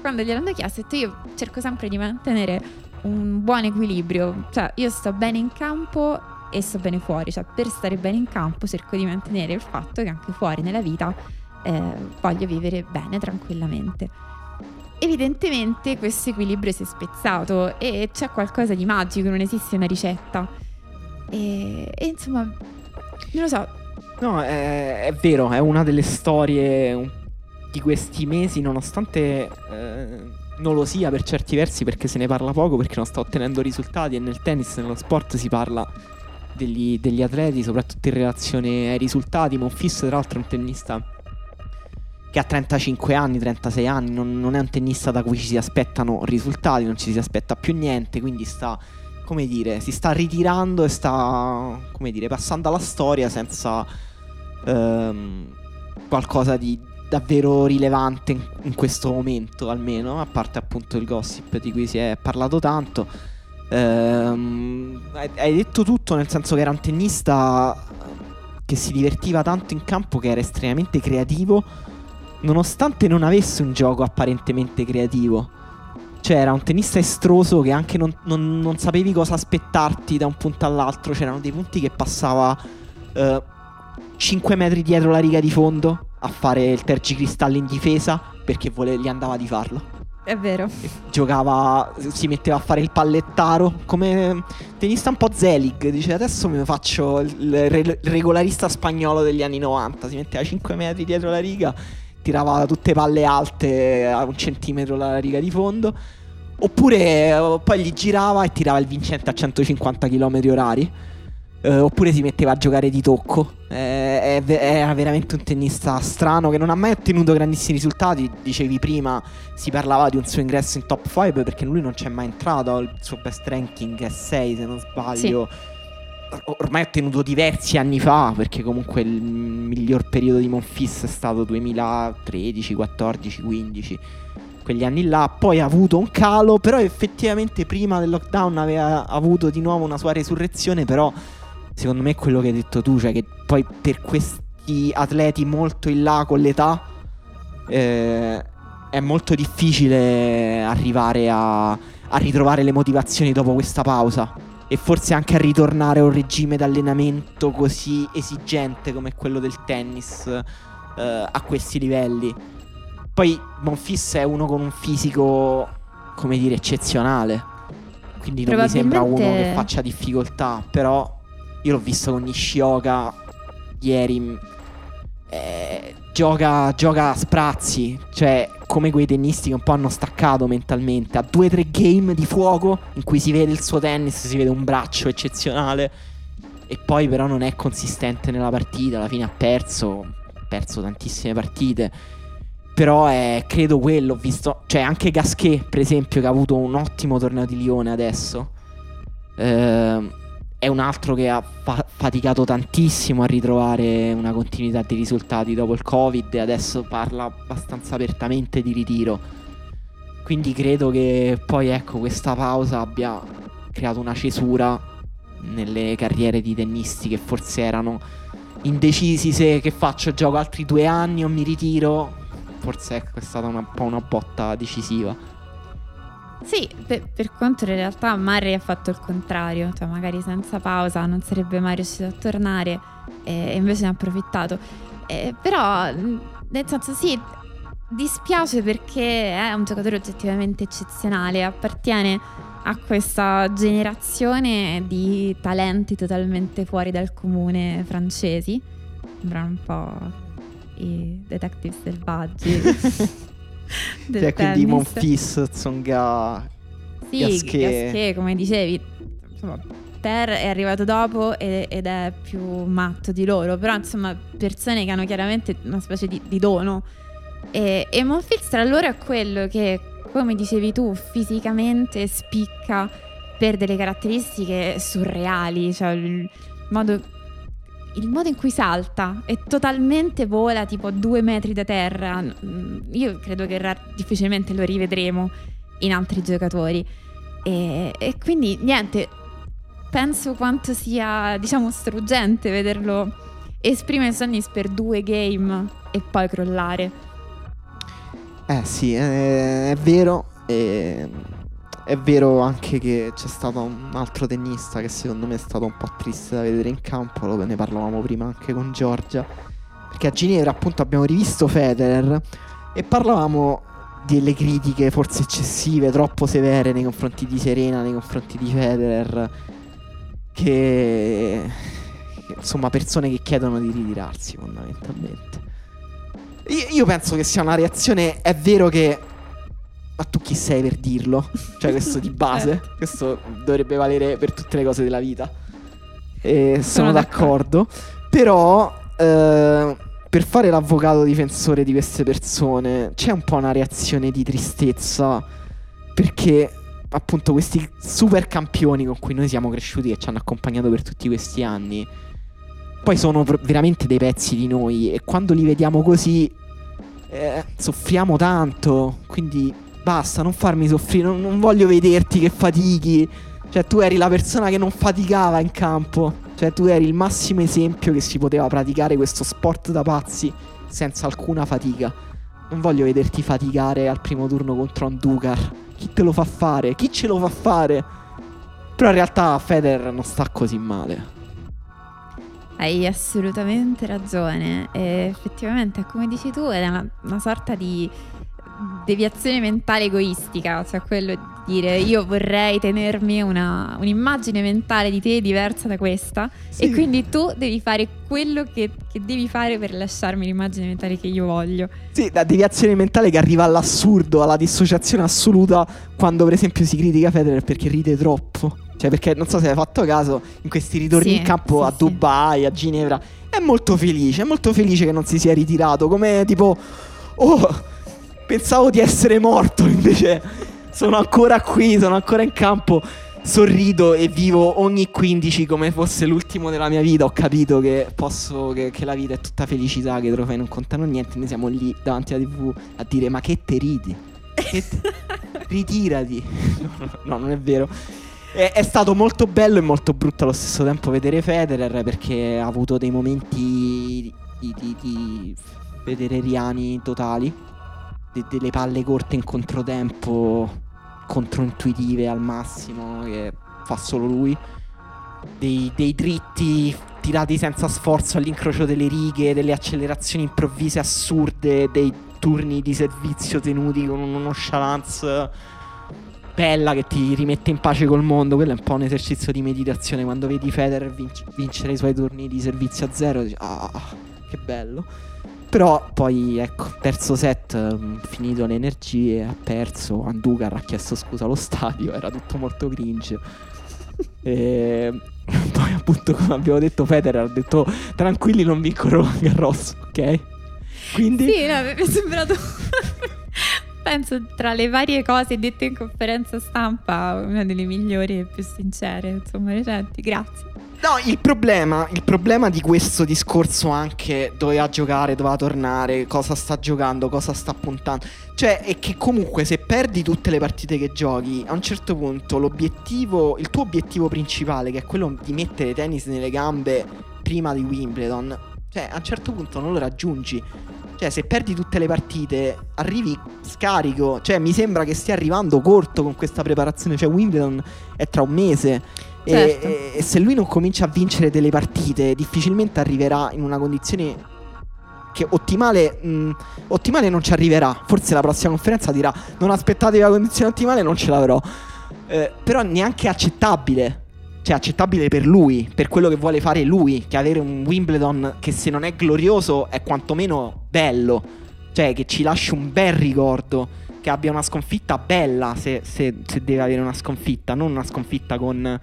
[SPEAKER 1] quando gliel'hanno chiesto ho detto io cerco sempre di mantenere un buon equilibrio, cioè io sto bene in campo e sto bene fuori, cioè per stare bene in campo cerco di mantenere il fatto che anche fuori nella vita eh, voglio vivere bene, tranquillamente. Evidentemente questo equilibrio si è spezzato e c'è qualcosa di magico, non esiste una ricetta. E, e insomma, non lo so.
[SPEAKER 2] No, è, è, vero, è una delle storie di questi mesi, nonostante eh, non lo sia per certi versi perché se ne parla poco, perché non sta ottenendo risultati e nel tennis, nello sport si parla degli, degli atleti, soprattutto in relazione ai risultati. Monfis, tra l'altro, è un tennista che ha 35 anni, 36 anni, non, non, è un tennista da cui ci si aspettano risultati, non ci si aspetta più niente, quindi sta, come dire, si sta ritirando e sta, come dire, passando alla storia senza ehm, qualcosa di davvero rilevante in, in, questo momento, almeno, a parte appunto il gossip di cui si è parlato tanto. Ehm, hai detto tutto, nel senso che era un tennista che si divertiva tanto in campo, che era estremamente creativo nonostante non avesse un gioco apparentemente creativo. Cioè, era un tennista estroso che anche non, non, non sapevi cosa aspettarti da un punto all'altro. C'erano dei punti che passava uh, 5 metri dietro la riga di fondo a fare il tergicristallo in difesa perché vole- gli andava di farlo.
[SPEAKER 1] È vero.
[SPEAKER 2] Giocava, si metteva a fare il pallettaro come tennista un po' Zelig. Dice adesso mi faccio il re- regolarista spagnolo degli anni 90. Si metteva 5 metri dietro la riga tirava tutte palle alte a un centimetro dalla riga di fondo. Oppure eh, poi gli girava e tirava il vincente a 150 km orari. Eh, oppure si metteva a giocare di tocco. Eh, era veramente un tennista strano che non ha mai ottenuto grandissimi risultati. Dicevi prima, si parlava di un suo ingresso in top 5 perché lui non c'è mai entrato. Il suo best ranking è 6 se non sbaglio. Sì ormai ho tenuto diversi anni fa, perché comunque il miglior periodo di Monfis è stato 2013, 14, 15, quegli anni là. Poi ha avuto un calo, però effettivamente prima del lockdown aveva avuto di nuovo una sua resurrezione, però secondo me è quello che hai detto tu, cioè che poi per questi atleti molto in là con l'età eh, è molto difficile arrivare a, a ritrovare le motivazioni dopo questa pausa e forse anche a ritornare a un regime d'allenamento così esigente come quello del tennis eh, a questi livelli. Poi Monfis è uno con un fisico, come dire, eccezionale. Quindi non mi sembra uno che faccia difficoltà, però io l'ho visto con Nishioka ieri. Eh, gioca, gioca a sprazzi, cioè come quei tennisti che un po' hanno staccato mentalmente. Ha due o tre game di fuoco in cui si vede il suo tennis, si vede un braccio eccezionale. E poi però non è consistente nella partita, alla fine ha perso, ha perso tantissime partite. Però è, credo quello, visto, cioè anche Gasquet per esempio che ha avuto un ottimo torneo di Lione adesso. Ehm è un altro che ha fa- faticato tantissimo a ritrovare una continuità di risultati dopo il Covid e adesso parla abbastanza apertamente di ritiro. Quindi credo che poi ecco questa pausa abbia creato una cesura nelle carriere di tennisti che forse erano indecisi se che faccio gioco altri due anni o mi ritiro. Forse ecco, è stata un po' una botta decisiva.
[SPEAKER 1] Sì, per, per contro in realtà Murray ha fatto il contrario, cioè magari senza pausa non sarebbe mai riuscito a tornare e invece ne ha approfittato. Eh, però, nel senso sì, dispiace perché è un giocatore oggettivamente eccezionale, appartiene a questa generazione di talenti totalmente fuori dal comune francesi. Sembrano un po' i detective selvaggi.
[SPEAKER 2] cioè, tennis. quindi Monfis, Tsonga,
[SPEAKER 1] sì, Gasquet. Gasquet, come dicevi, insomma, Per è arrivato dopo ed è più matto di loro, però insomma persone che hanno chiaramente una specie di, di dono. E, e Monfils tra loro è quello che, come dicevi tu, fisicamente spicca per delle caratteristiche surreali, cioè il modo il modo in cui salta e totalmente vola tipo due metri da terra, mm, io credo che difficilmente lo rivedremo in altri giocatori. E, e quindi niente, penso quanto sia, diciamo, struggente vederlo esprimere Sonnis per due game e poi crollare.
[SPEAKER 2] Eh sì, è, è vero. E è vero anche che c'è stato un altro tennista che secondo me è stato un po' triste da vedere in campo, lo ne parlavamo prima anche con Giorgia, perché a Ginevra appunto abbiamo rivisto Federer e parlavamo delle critiche forse eccessive, troppo severe nei confronti di Serena, nei confronti di Federer, che, insomma persone che chiedono di ritirarsi fondamentalmente. Io penso che sia una reazione, è vero che ma tu chi sei per dirlo? Cioè, questo di base. Certo. questo dovrebbe valere per tutte le cose della vita. E sono, sono d'accordo. d'accordo. Però, eh, per fare l'avvocato difensore di queste persone, c'è un po' una reazione di tristezza. Perché, appunto, questi super campioni con cui noi siamo cresciuti e ci hanno accompagnato per tutti questi anni, poi sono veramente dei pezzi di noi. E quando li vediamo così, eh, soffriamo tanto. Quindi basta, non farmi soffrire, non, non, voglio vederti che fatichi. Cioè, tu eri la persona che non faticava in campo. Cioè, tu eri il massimo esempio che si poteva praticare questo sport da pazzi senza alcuna fatica. Non voglio vederti faticare al primo turno contro Anducar. Chi te lo fa fare? Chi ce lo fa fare? Però in realtà Federer non sta così male.
[SPEAKER 1] Hai assolutamente ragione. E effettivamente, come dici tu, è una, una sorta di deviazione mentale egoistica, cioè quello di dire io vorrei tenermi una, un'immagine mentale di te diversa da questa sì. e quindi tu devi fare quello che, che, devi fare per lasciarmi l'immagine mentale che io voglio.
[SPEAKER 2] Sì, la deviazione mentale che arriva all'assurdo, alla dissociazione assoluta quando per esempio si critica Federer perché ride troppo. Cioè perché non so se hai fatto caso in questi ritorni sì, in campo sì, a Dubai, a Ginevra, è molto felice, è molto felice che non si sia ritirato, come tipo... Oh, Pensavo di essere morto, invece sono ancora qui, sono ancora in campo. Sorrido e vivo ogni 15 come fosse l'ultimo della mia vita. Ho capito che posso. Che, che la vita è tutta felicità, che i trofei non contano niente. Noi siamo lì davanti alla TV a dire: Ma che te ridi? Che te... Ritirati. no, non è vero. È, stato molto bello e molto brutto allo stesso tempo vedere Federer perché ha avuto dei momenti di, di, di, di federeriani totali de- delle palle corte in controtempo, controintuitive al massimo, che fa solo lui. Dei, dei dritti tirati senza sforzo all'incrocio delle righe, delle accelerazioni improvvise assurde, dei turni di servizio tenuti con una nonchalance bella che ti rimette in pace col mondo. Quello è un po' un esercizio di meditazione. Quando vedi Federer vinc- vincere i suoi turni di servizio a zero, dici, ah, che bello. Però poi, ecco, terzo set, mm, finito le energie, ha perso. Anducar ha chiesto scusa allo stadio, era tutto molto cringe. e poi, appunto, come abbiamo detto, Federer ha detto: Tranquilli, non vinco Roland Garros, ok? Quindi.
[SPEAKER 1] Sì, no, mi è sembrato. Penso tra le varie cose dette in conferenza stampa, una delle migliori e più sincere, insomma, recenti. Grazie.
[SPEAKER 2] No, il problema, il problema di questo discorso anche doveva giocare, doveva tornare, cosa sta giocando, cosa sta puntando. Cioè, è che comunque se perdi tutte le partite che giochi, a un certo punto l'obiettivo, il tuo obiettivo principale, che è quello di mettere tennis nelle gambe prima di Wimbledon, cioè a un certo punto non lo raggiungi. Cioè, se perdi tutte le partite, arrivi scarico. Cioè, mi sembra che stia arrivando corto con questa preparazione. Cioè, Wimbledon è tra un mese. Certo. E, e, se lui non comincia a vincere delle partite, difficilmente arriverà in una condizione che ottimale, mh, mm, ottimale non ci arriverà. Forse la prossima conferenza dirà: Non aspettatevi la condizione ottimale, non ce l'avrò. Eh, però neanche accettabile. Cioè, accettabile per lui, per quello che vuole fare lui. Che avere un Wimbledon che se non è glorioso è quantomeno bello. Cioè, che ci lasci un bel ricordo. Che abbia una sconfitta bella se, se, se deve avere una sconfitta, non una sconfitta con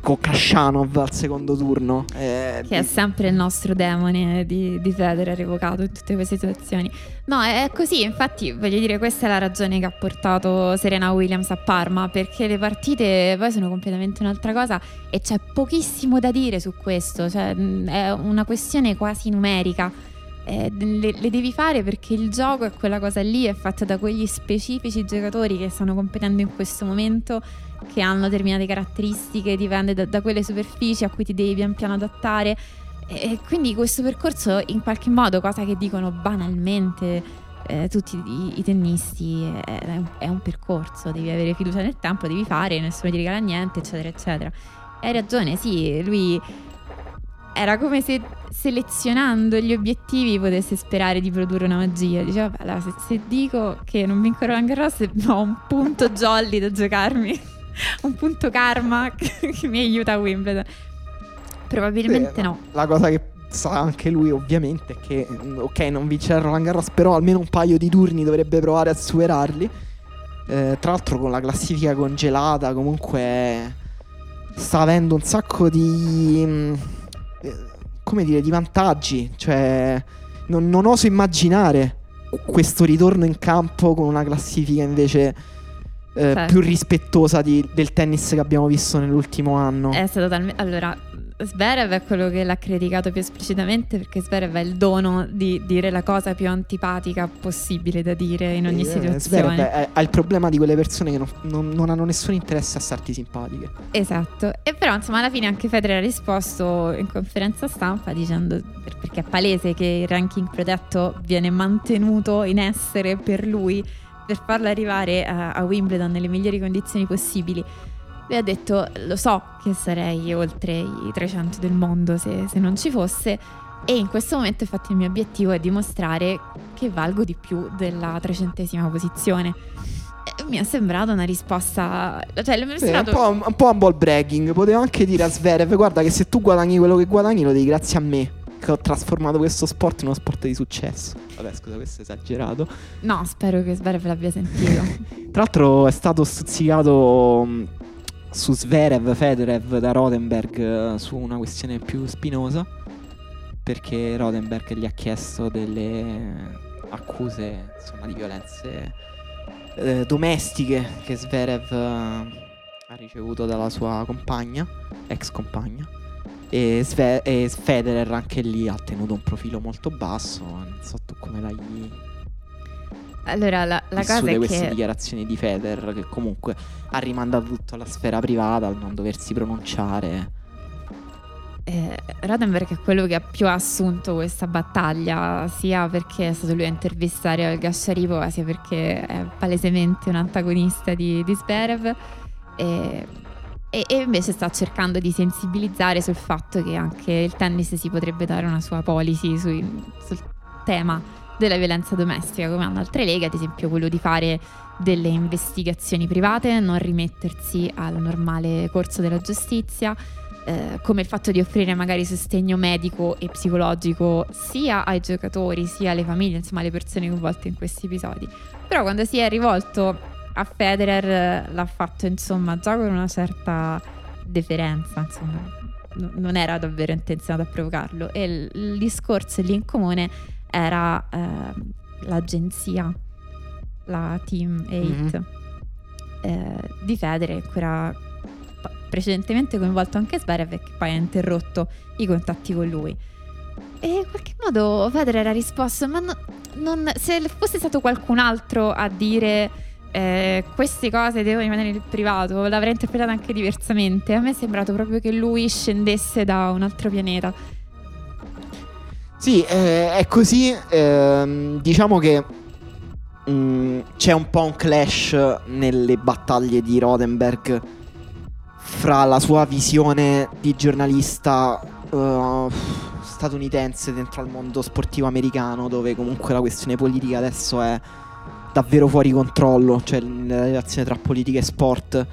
[SPEAKER 2] con Kashanov al secondo turno.
[SPEAKER 1] Eh, che è sempre il nostro demone di, di Federer revocato in tutte queste situazioni. No, è così, infatti voglio dire questa è la ragione che ha portato Serena Williams a Parma, perché le partite poi sono completamente un'altra cosa e c'è pochissimo da dire su questo, cioè è una questione quasi numerica. eh, le, le, devi fare perché il gioco è quella cosa lì, è fatta da quegli specifici giocatori che stanno competendo in questo momento, che hanno determinate caratteristiche, dipende da, da quelle superfici a cui ti devi pian piano adattare. E quindi questo percorso in qualche modo, cosa che dicono banalmente eh, tutti i, i tennisti, è, è, un, è, un, percorso, devi avere fiducia nel tempo, devi fare, nessuno ti regala niente, eccetera, eccetera. Hai ragione, sì, lui era come se selezionando gli obiettivi potesse sperare di produrre una magia. Diceva, allora, se, se, dico che non vinco Roland Garros, ho un punto jolly da giocarmi, un punto karma che mi aiuta a Wimbledon. Probabilmente Beh, no.
[SPEAKER 2] La cosa che sa anche lui ovviamente è che, ok, non vincerà Roland Garros, però almeno un paio di turni dovrebbe provare a superarli. Eh, tra l'altro con la classifica congelata comunque sta avendo un sacco di... Mm, come dire, di vantaggi. Cioè, non, non oso immaginare questo ritorno in campo con una classifica invece eh, certo. più rispettosa di, del tennis che abbiamo visto nell'ultimo anno.
[SPEAKER 1] È stato talmente. Allora, Sverev è quello che l'ha criticato più esplicitamente perché Sverev ha il dono di dire la cosa più antipatica possibile da dire in ogni eh, situazione.
[SPEAKER 2] Sverev ha il problema di quelle persone che non, non, non, hanno nessun interesse a starti simpatiche.
[SPEAKER 1] Esatto, e però insomma alla fine anche Federer ha risposto in conferenza stampa dicendo perché è palese che il ranking protetto viene mantenuto in essere per lui per farlo arrivare a, a Wimbledon nelle migliori condizioni possibili. Lui ha detto, lo so che sarei oltre i 300 del mondo se, se non ci fosse, e in questo momento infatti il mio obiettivo è dimostrare che valgo di più della trecentesima posizione. E mi è sembrata una risposta. Cioè, mi è sembrato...
[SPEAKER 2] sì, un, po', un po' un ball breaking. Potevo anche dire a Sverev: Guarda, che se tu guadagni quello che guadagni, lo devi grazie a me. Che ho trasformato questo sport in uno sport di successo. Vabbè, scusa, questo è esagerato.
[SPEAKER 1] No, spero che Sverev l'abbia sentito.
[SPEAKER 2] Tra l'altro, è stato stuzzicato su Sverev, Federev da Rodenberg eh, su una questione più spinosa perché Rodenberg gli ha chiesto delle accuse insomma, di violenze eh, domestiche che Sverev eh, ha ricevuto dalla sua compagna, ex compagna. E, Sve- e, Federer anche lì ha tenuto un profilo molto basso. Non so tu come l'hai
[SPEAKER 1] allora, la, la cosa è
[SPEAKER 2] queste
[SPEAKER 1] che...
[SPEAKER 2] dichiarazioni di Federer che comunque ha rimandato tutto alla sfera privata, al non doversi pronunciare.
[SPEAKER 1] Eh, Rodenberg è quello che ha più assunto questa battaglia, sia perché è stato lui a intervistare Olga Sharipova, sia perché è palesemente un antagonista di, di Zverev. E, e, e, invece sta cercando di sensibilizzare sul fatto che anche il tennis si potrebbe dare una sua policy sui, sul tema della violenza domestica, come hanno altre leghe, ad esempio quello di fare delle investigazioni private, non rimettersi al normale corso della giustizia, eh, come il fatto di offrire magari sostegno medico e psicologico sia ai giocatori sia alle famiglie, insomma alle persone coinvolte in questi episodi. Però quando si è rivolto a Federer l'ha fatto insomma già con una certa deferenza, insomma non era davvero intenzionato a provocarlo e il, il discorso lì in comune era eh, l'agenzia, la Team 8 mm-hmm. eh, di Federe, in cui era precedentemente coinvolto anche Zverev e che poi ha interrotto i contatti con lui. E in qualche modo Federer ha risposto, ma no, non, se fosse stato qualcun altro a dire eh, queste cose devono rimanere nel privato, l'avrei interpretata anche diversamente. A me è sembrato proprio che lui scendesse da un altro pianeta.
[SPEAKER 2] Sì, eh, è così. Ehm, diciamo che mh, mm, c'è un po' un clash nelle battaglie di Rodenberg fra la sua visione di giornalista uh, statunitense dentro al mondo sportivo americano, dove comunque la questione politica adesso è davvero fuori controllo, cioè la relazione tra politica e sport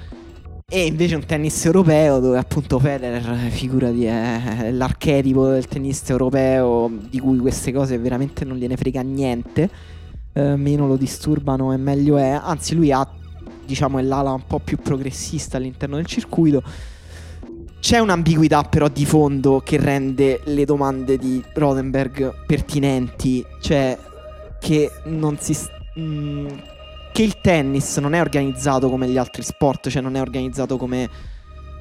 [SPEAKER 2] e invece un tennis europeo dove appunto Federer, figurati, è l'archetipo del tennista europeo di cui queste cose veramente non gliene frega niente. Eh, meno lo disturbano e meglio è. Anzi, lui ha, diciamo, l'ala un po' più progressista all'interno del circuito. C'è un'ambiguità però di fondo che rende le domande di Rodenberg pertinenti, cioè che non si... Mm, che il tennis non è organizzato come gli altri sport, cioè non è organizzato come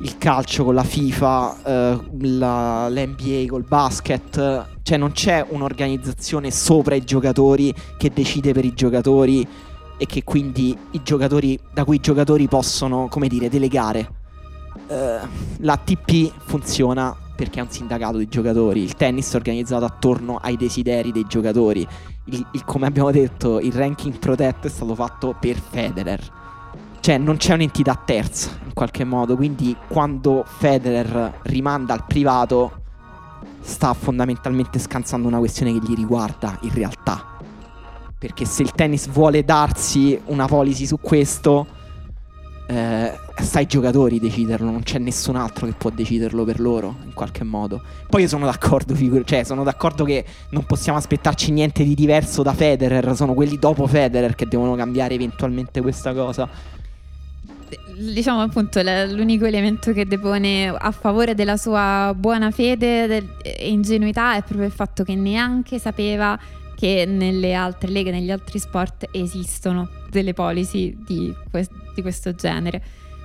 [SPEAKER 2] il calcio con la FIFA, eh, l'NBA col basket, cioè non c'è un'organizzazione sopra i giocatori che decide per i giocatori e che quindi i giocatori, da cui i giocatori possono, come dire, delegare. Uh, la TP funziona perché è un sindacato di giocatori, il tennis è organizzato attorno ai desideri dei giocatori. Il, il, come abbiamo detto, il ranking protetto è stato fatto per Federer. Cioè, non c'è un'entità terza in qualche modo. Quindi, quando Federer rimanda al privato, sta fondamentalmente scansando una questione che gli riguarda in realtà. Perché se il tennis vuole darsi una policy su questo, eh, sta ai giocatori deciderlo, non c'è nessun altro che può deciderlo per loro, in qualche modo. Poi io sono d'accordo, figur- cioè sono d'accordo che non possiamo aspettarci niente di diverso da Federer, sono quelli dopo Federer che devono cambiare eventualmente questa cosa
[SPEAKER 1] diciamo appunto l'unico elemento che depone a favore della sua buona fede e ingenuità è proprio il fatto che neanche sapeva che nelle altre leghe, negli altri sport esistono delle policy di, que- di questo genere.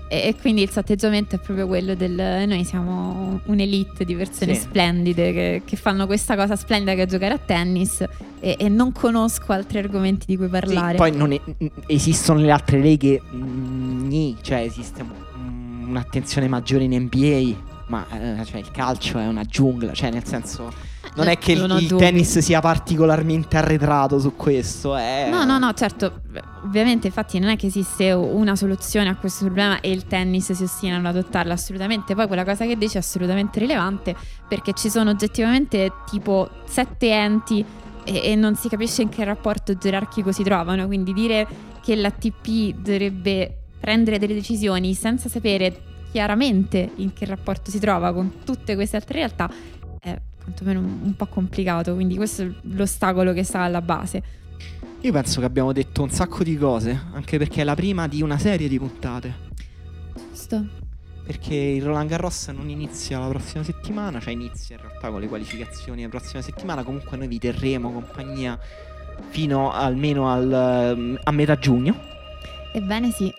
[SPEAKER 1] E, e, quindi il suo atteggiamento è proprio quello del noi siamo un'elite di persone sì. splendide che, che, fanno questa cosa splendida che è giocare a tennis e, e non conosco altri argomenti di cui parlare.
[SPEAKER 2] Sì, poi è, esistono le altre leghe, mm, cioè esiste un'attenzione maggiore in NBA ma eh, cioè, il calcio è una giungla, cioè nel senso non è che il, il tennis sia particolarmente arretrato su questo. È...
[SPEAKER 1] No, no, no, certo, ovviamente infatti non è che esiste una soluzione a questo problema e il tennis si ostina ad adottarla assolutamente. Poi quella cosa che dice è assolutamente rilevante perché ci sono oggettivamente tipo sette enti e, e non si capisce in che rapporto gerarchico si trovano, quindi dire che l'ATP dovrebbe prendere delle decisioni senza sapere chiaramente in che rapporto si trova con tutte queste altre realtà è quantomeno un, un po' complicato, quindi questo è l'ostacolo che sta alla base.
[SPEAKER 2] Io penso che abbiamo detto un sacco di cose, anche perché è la prima di una serie di puntate.
[SPEAKER 1] Giusto.
[SPEAKER 2] Perché il Roland Garros non inizia la prossima settimana, cioè inizia in realtà con le qualificazioni la prossima settimana, comunque noi vi terremo compagnia fino almeno al, a metà giugno.
[SPEAKER 1] Ebbene sì,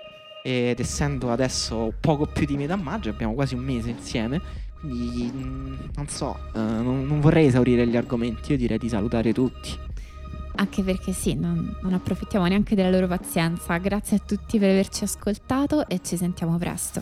[SPEAKER 2] ed essendo adesso poco più di metà maggio, abbiamo quasi un mese insieme, quindi mm, non so, uh, non, non, vorrei esaurire gli argomenti, io direi di salutare tutti.
[SPEAKER 1] Anche perché sì, non, non approfittiamo neanche della loro pazienza. Grazie a tutti per averci ascoltato e ci sentiamo presto.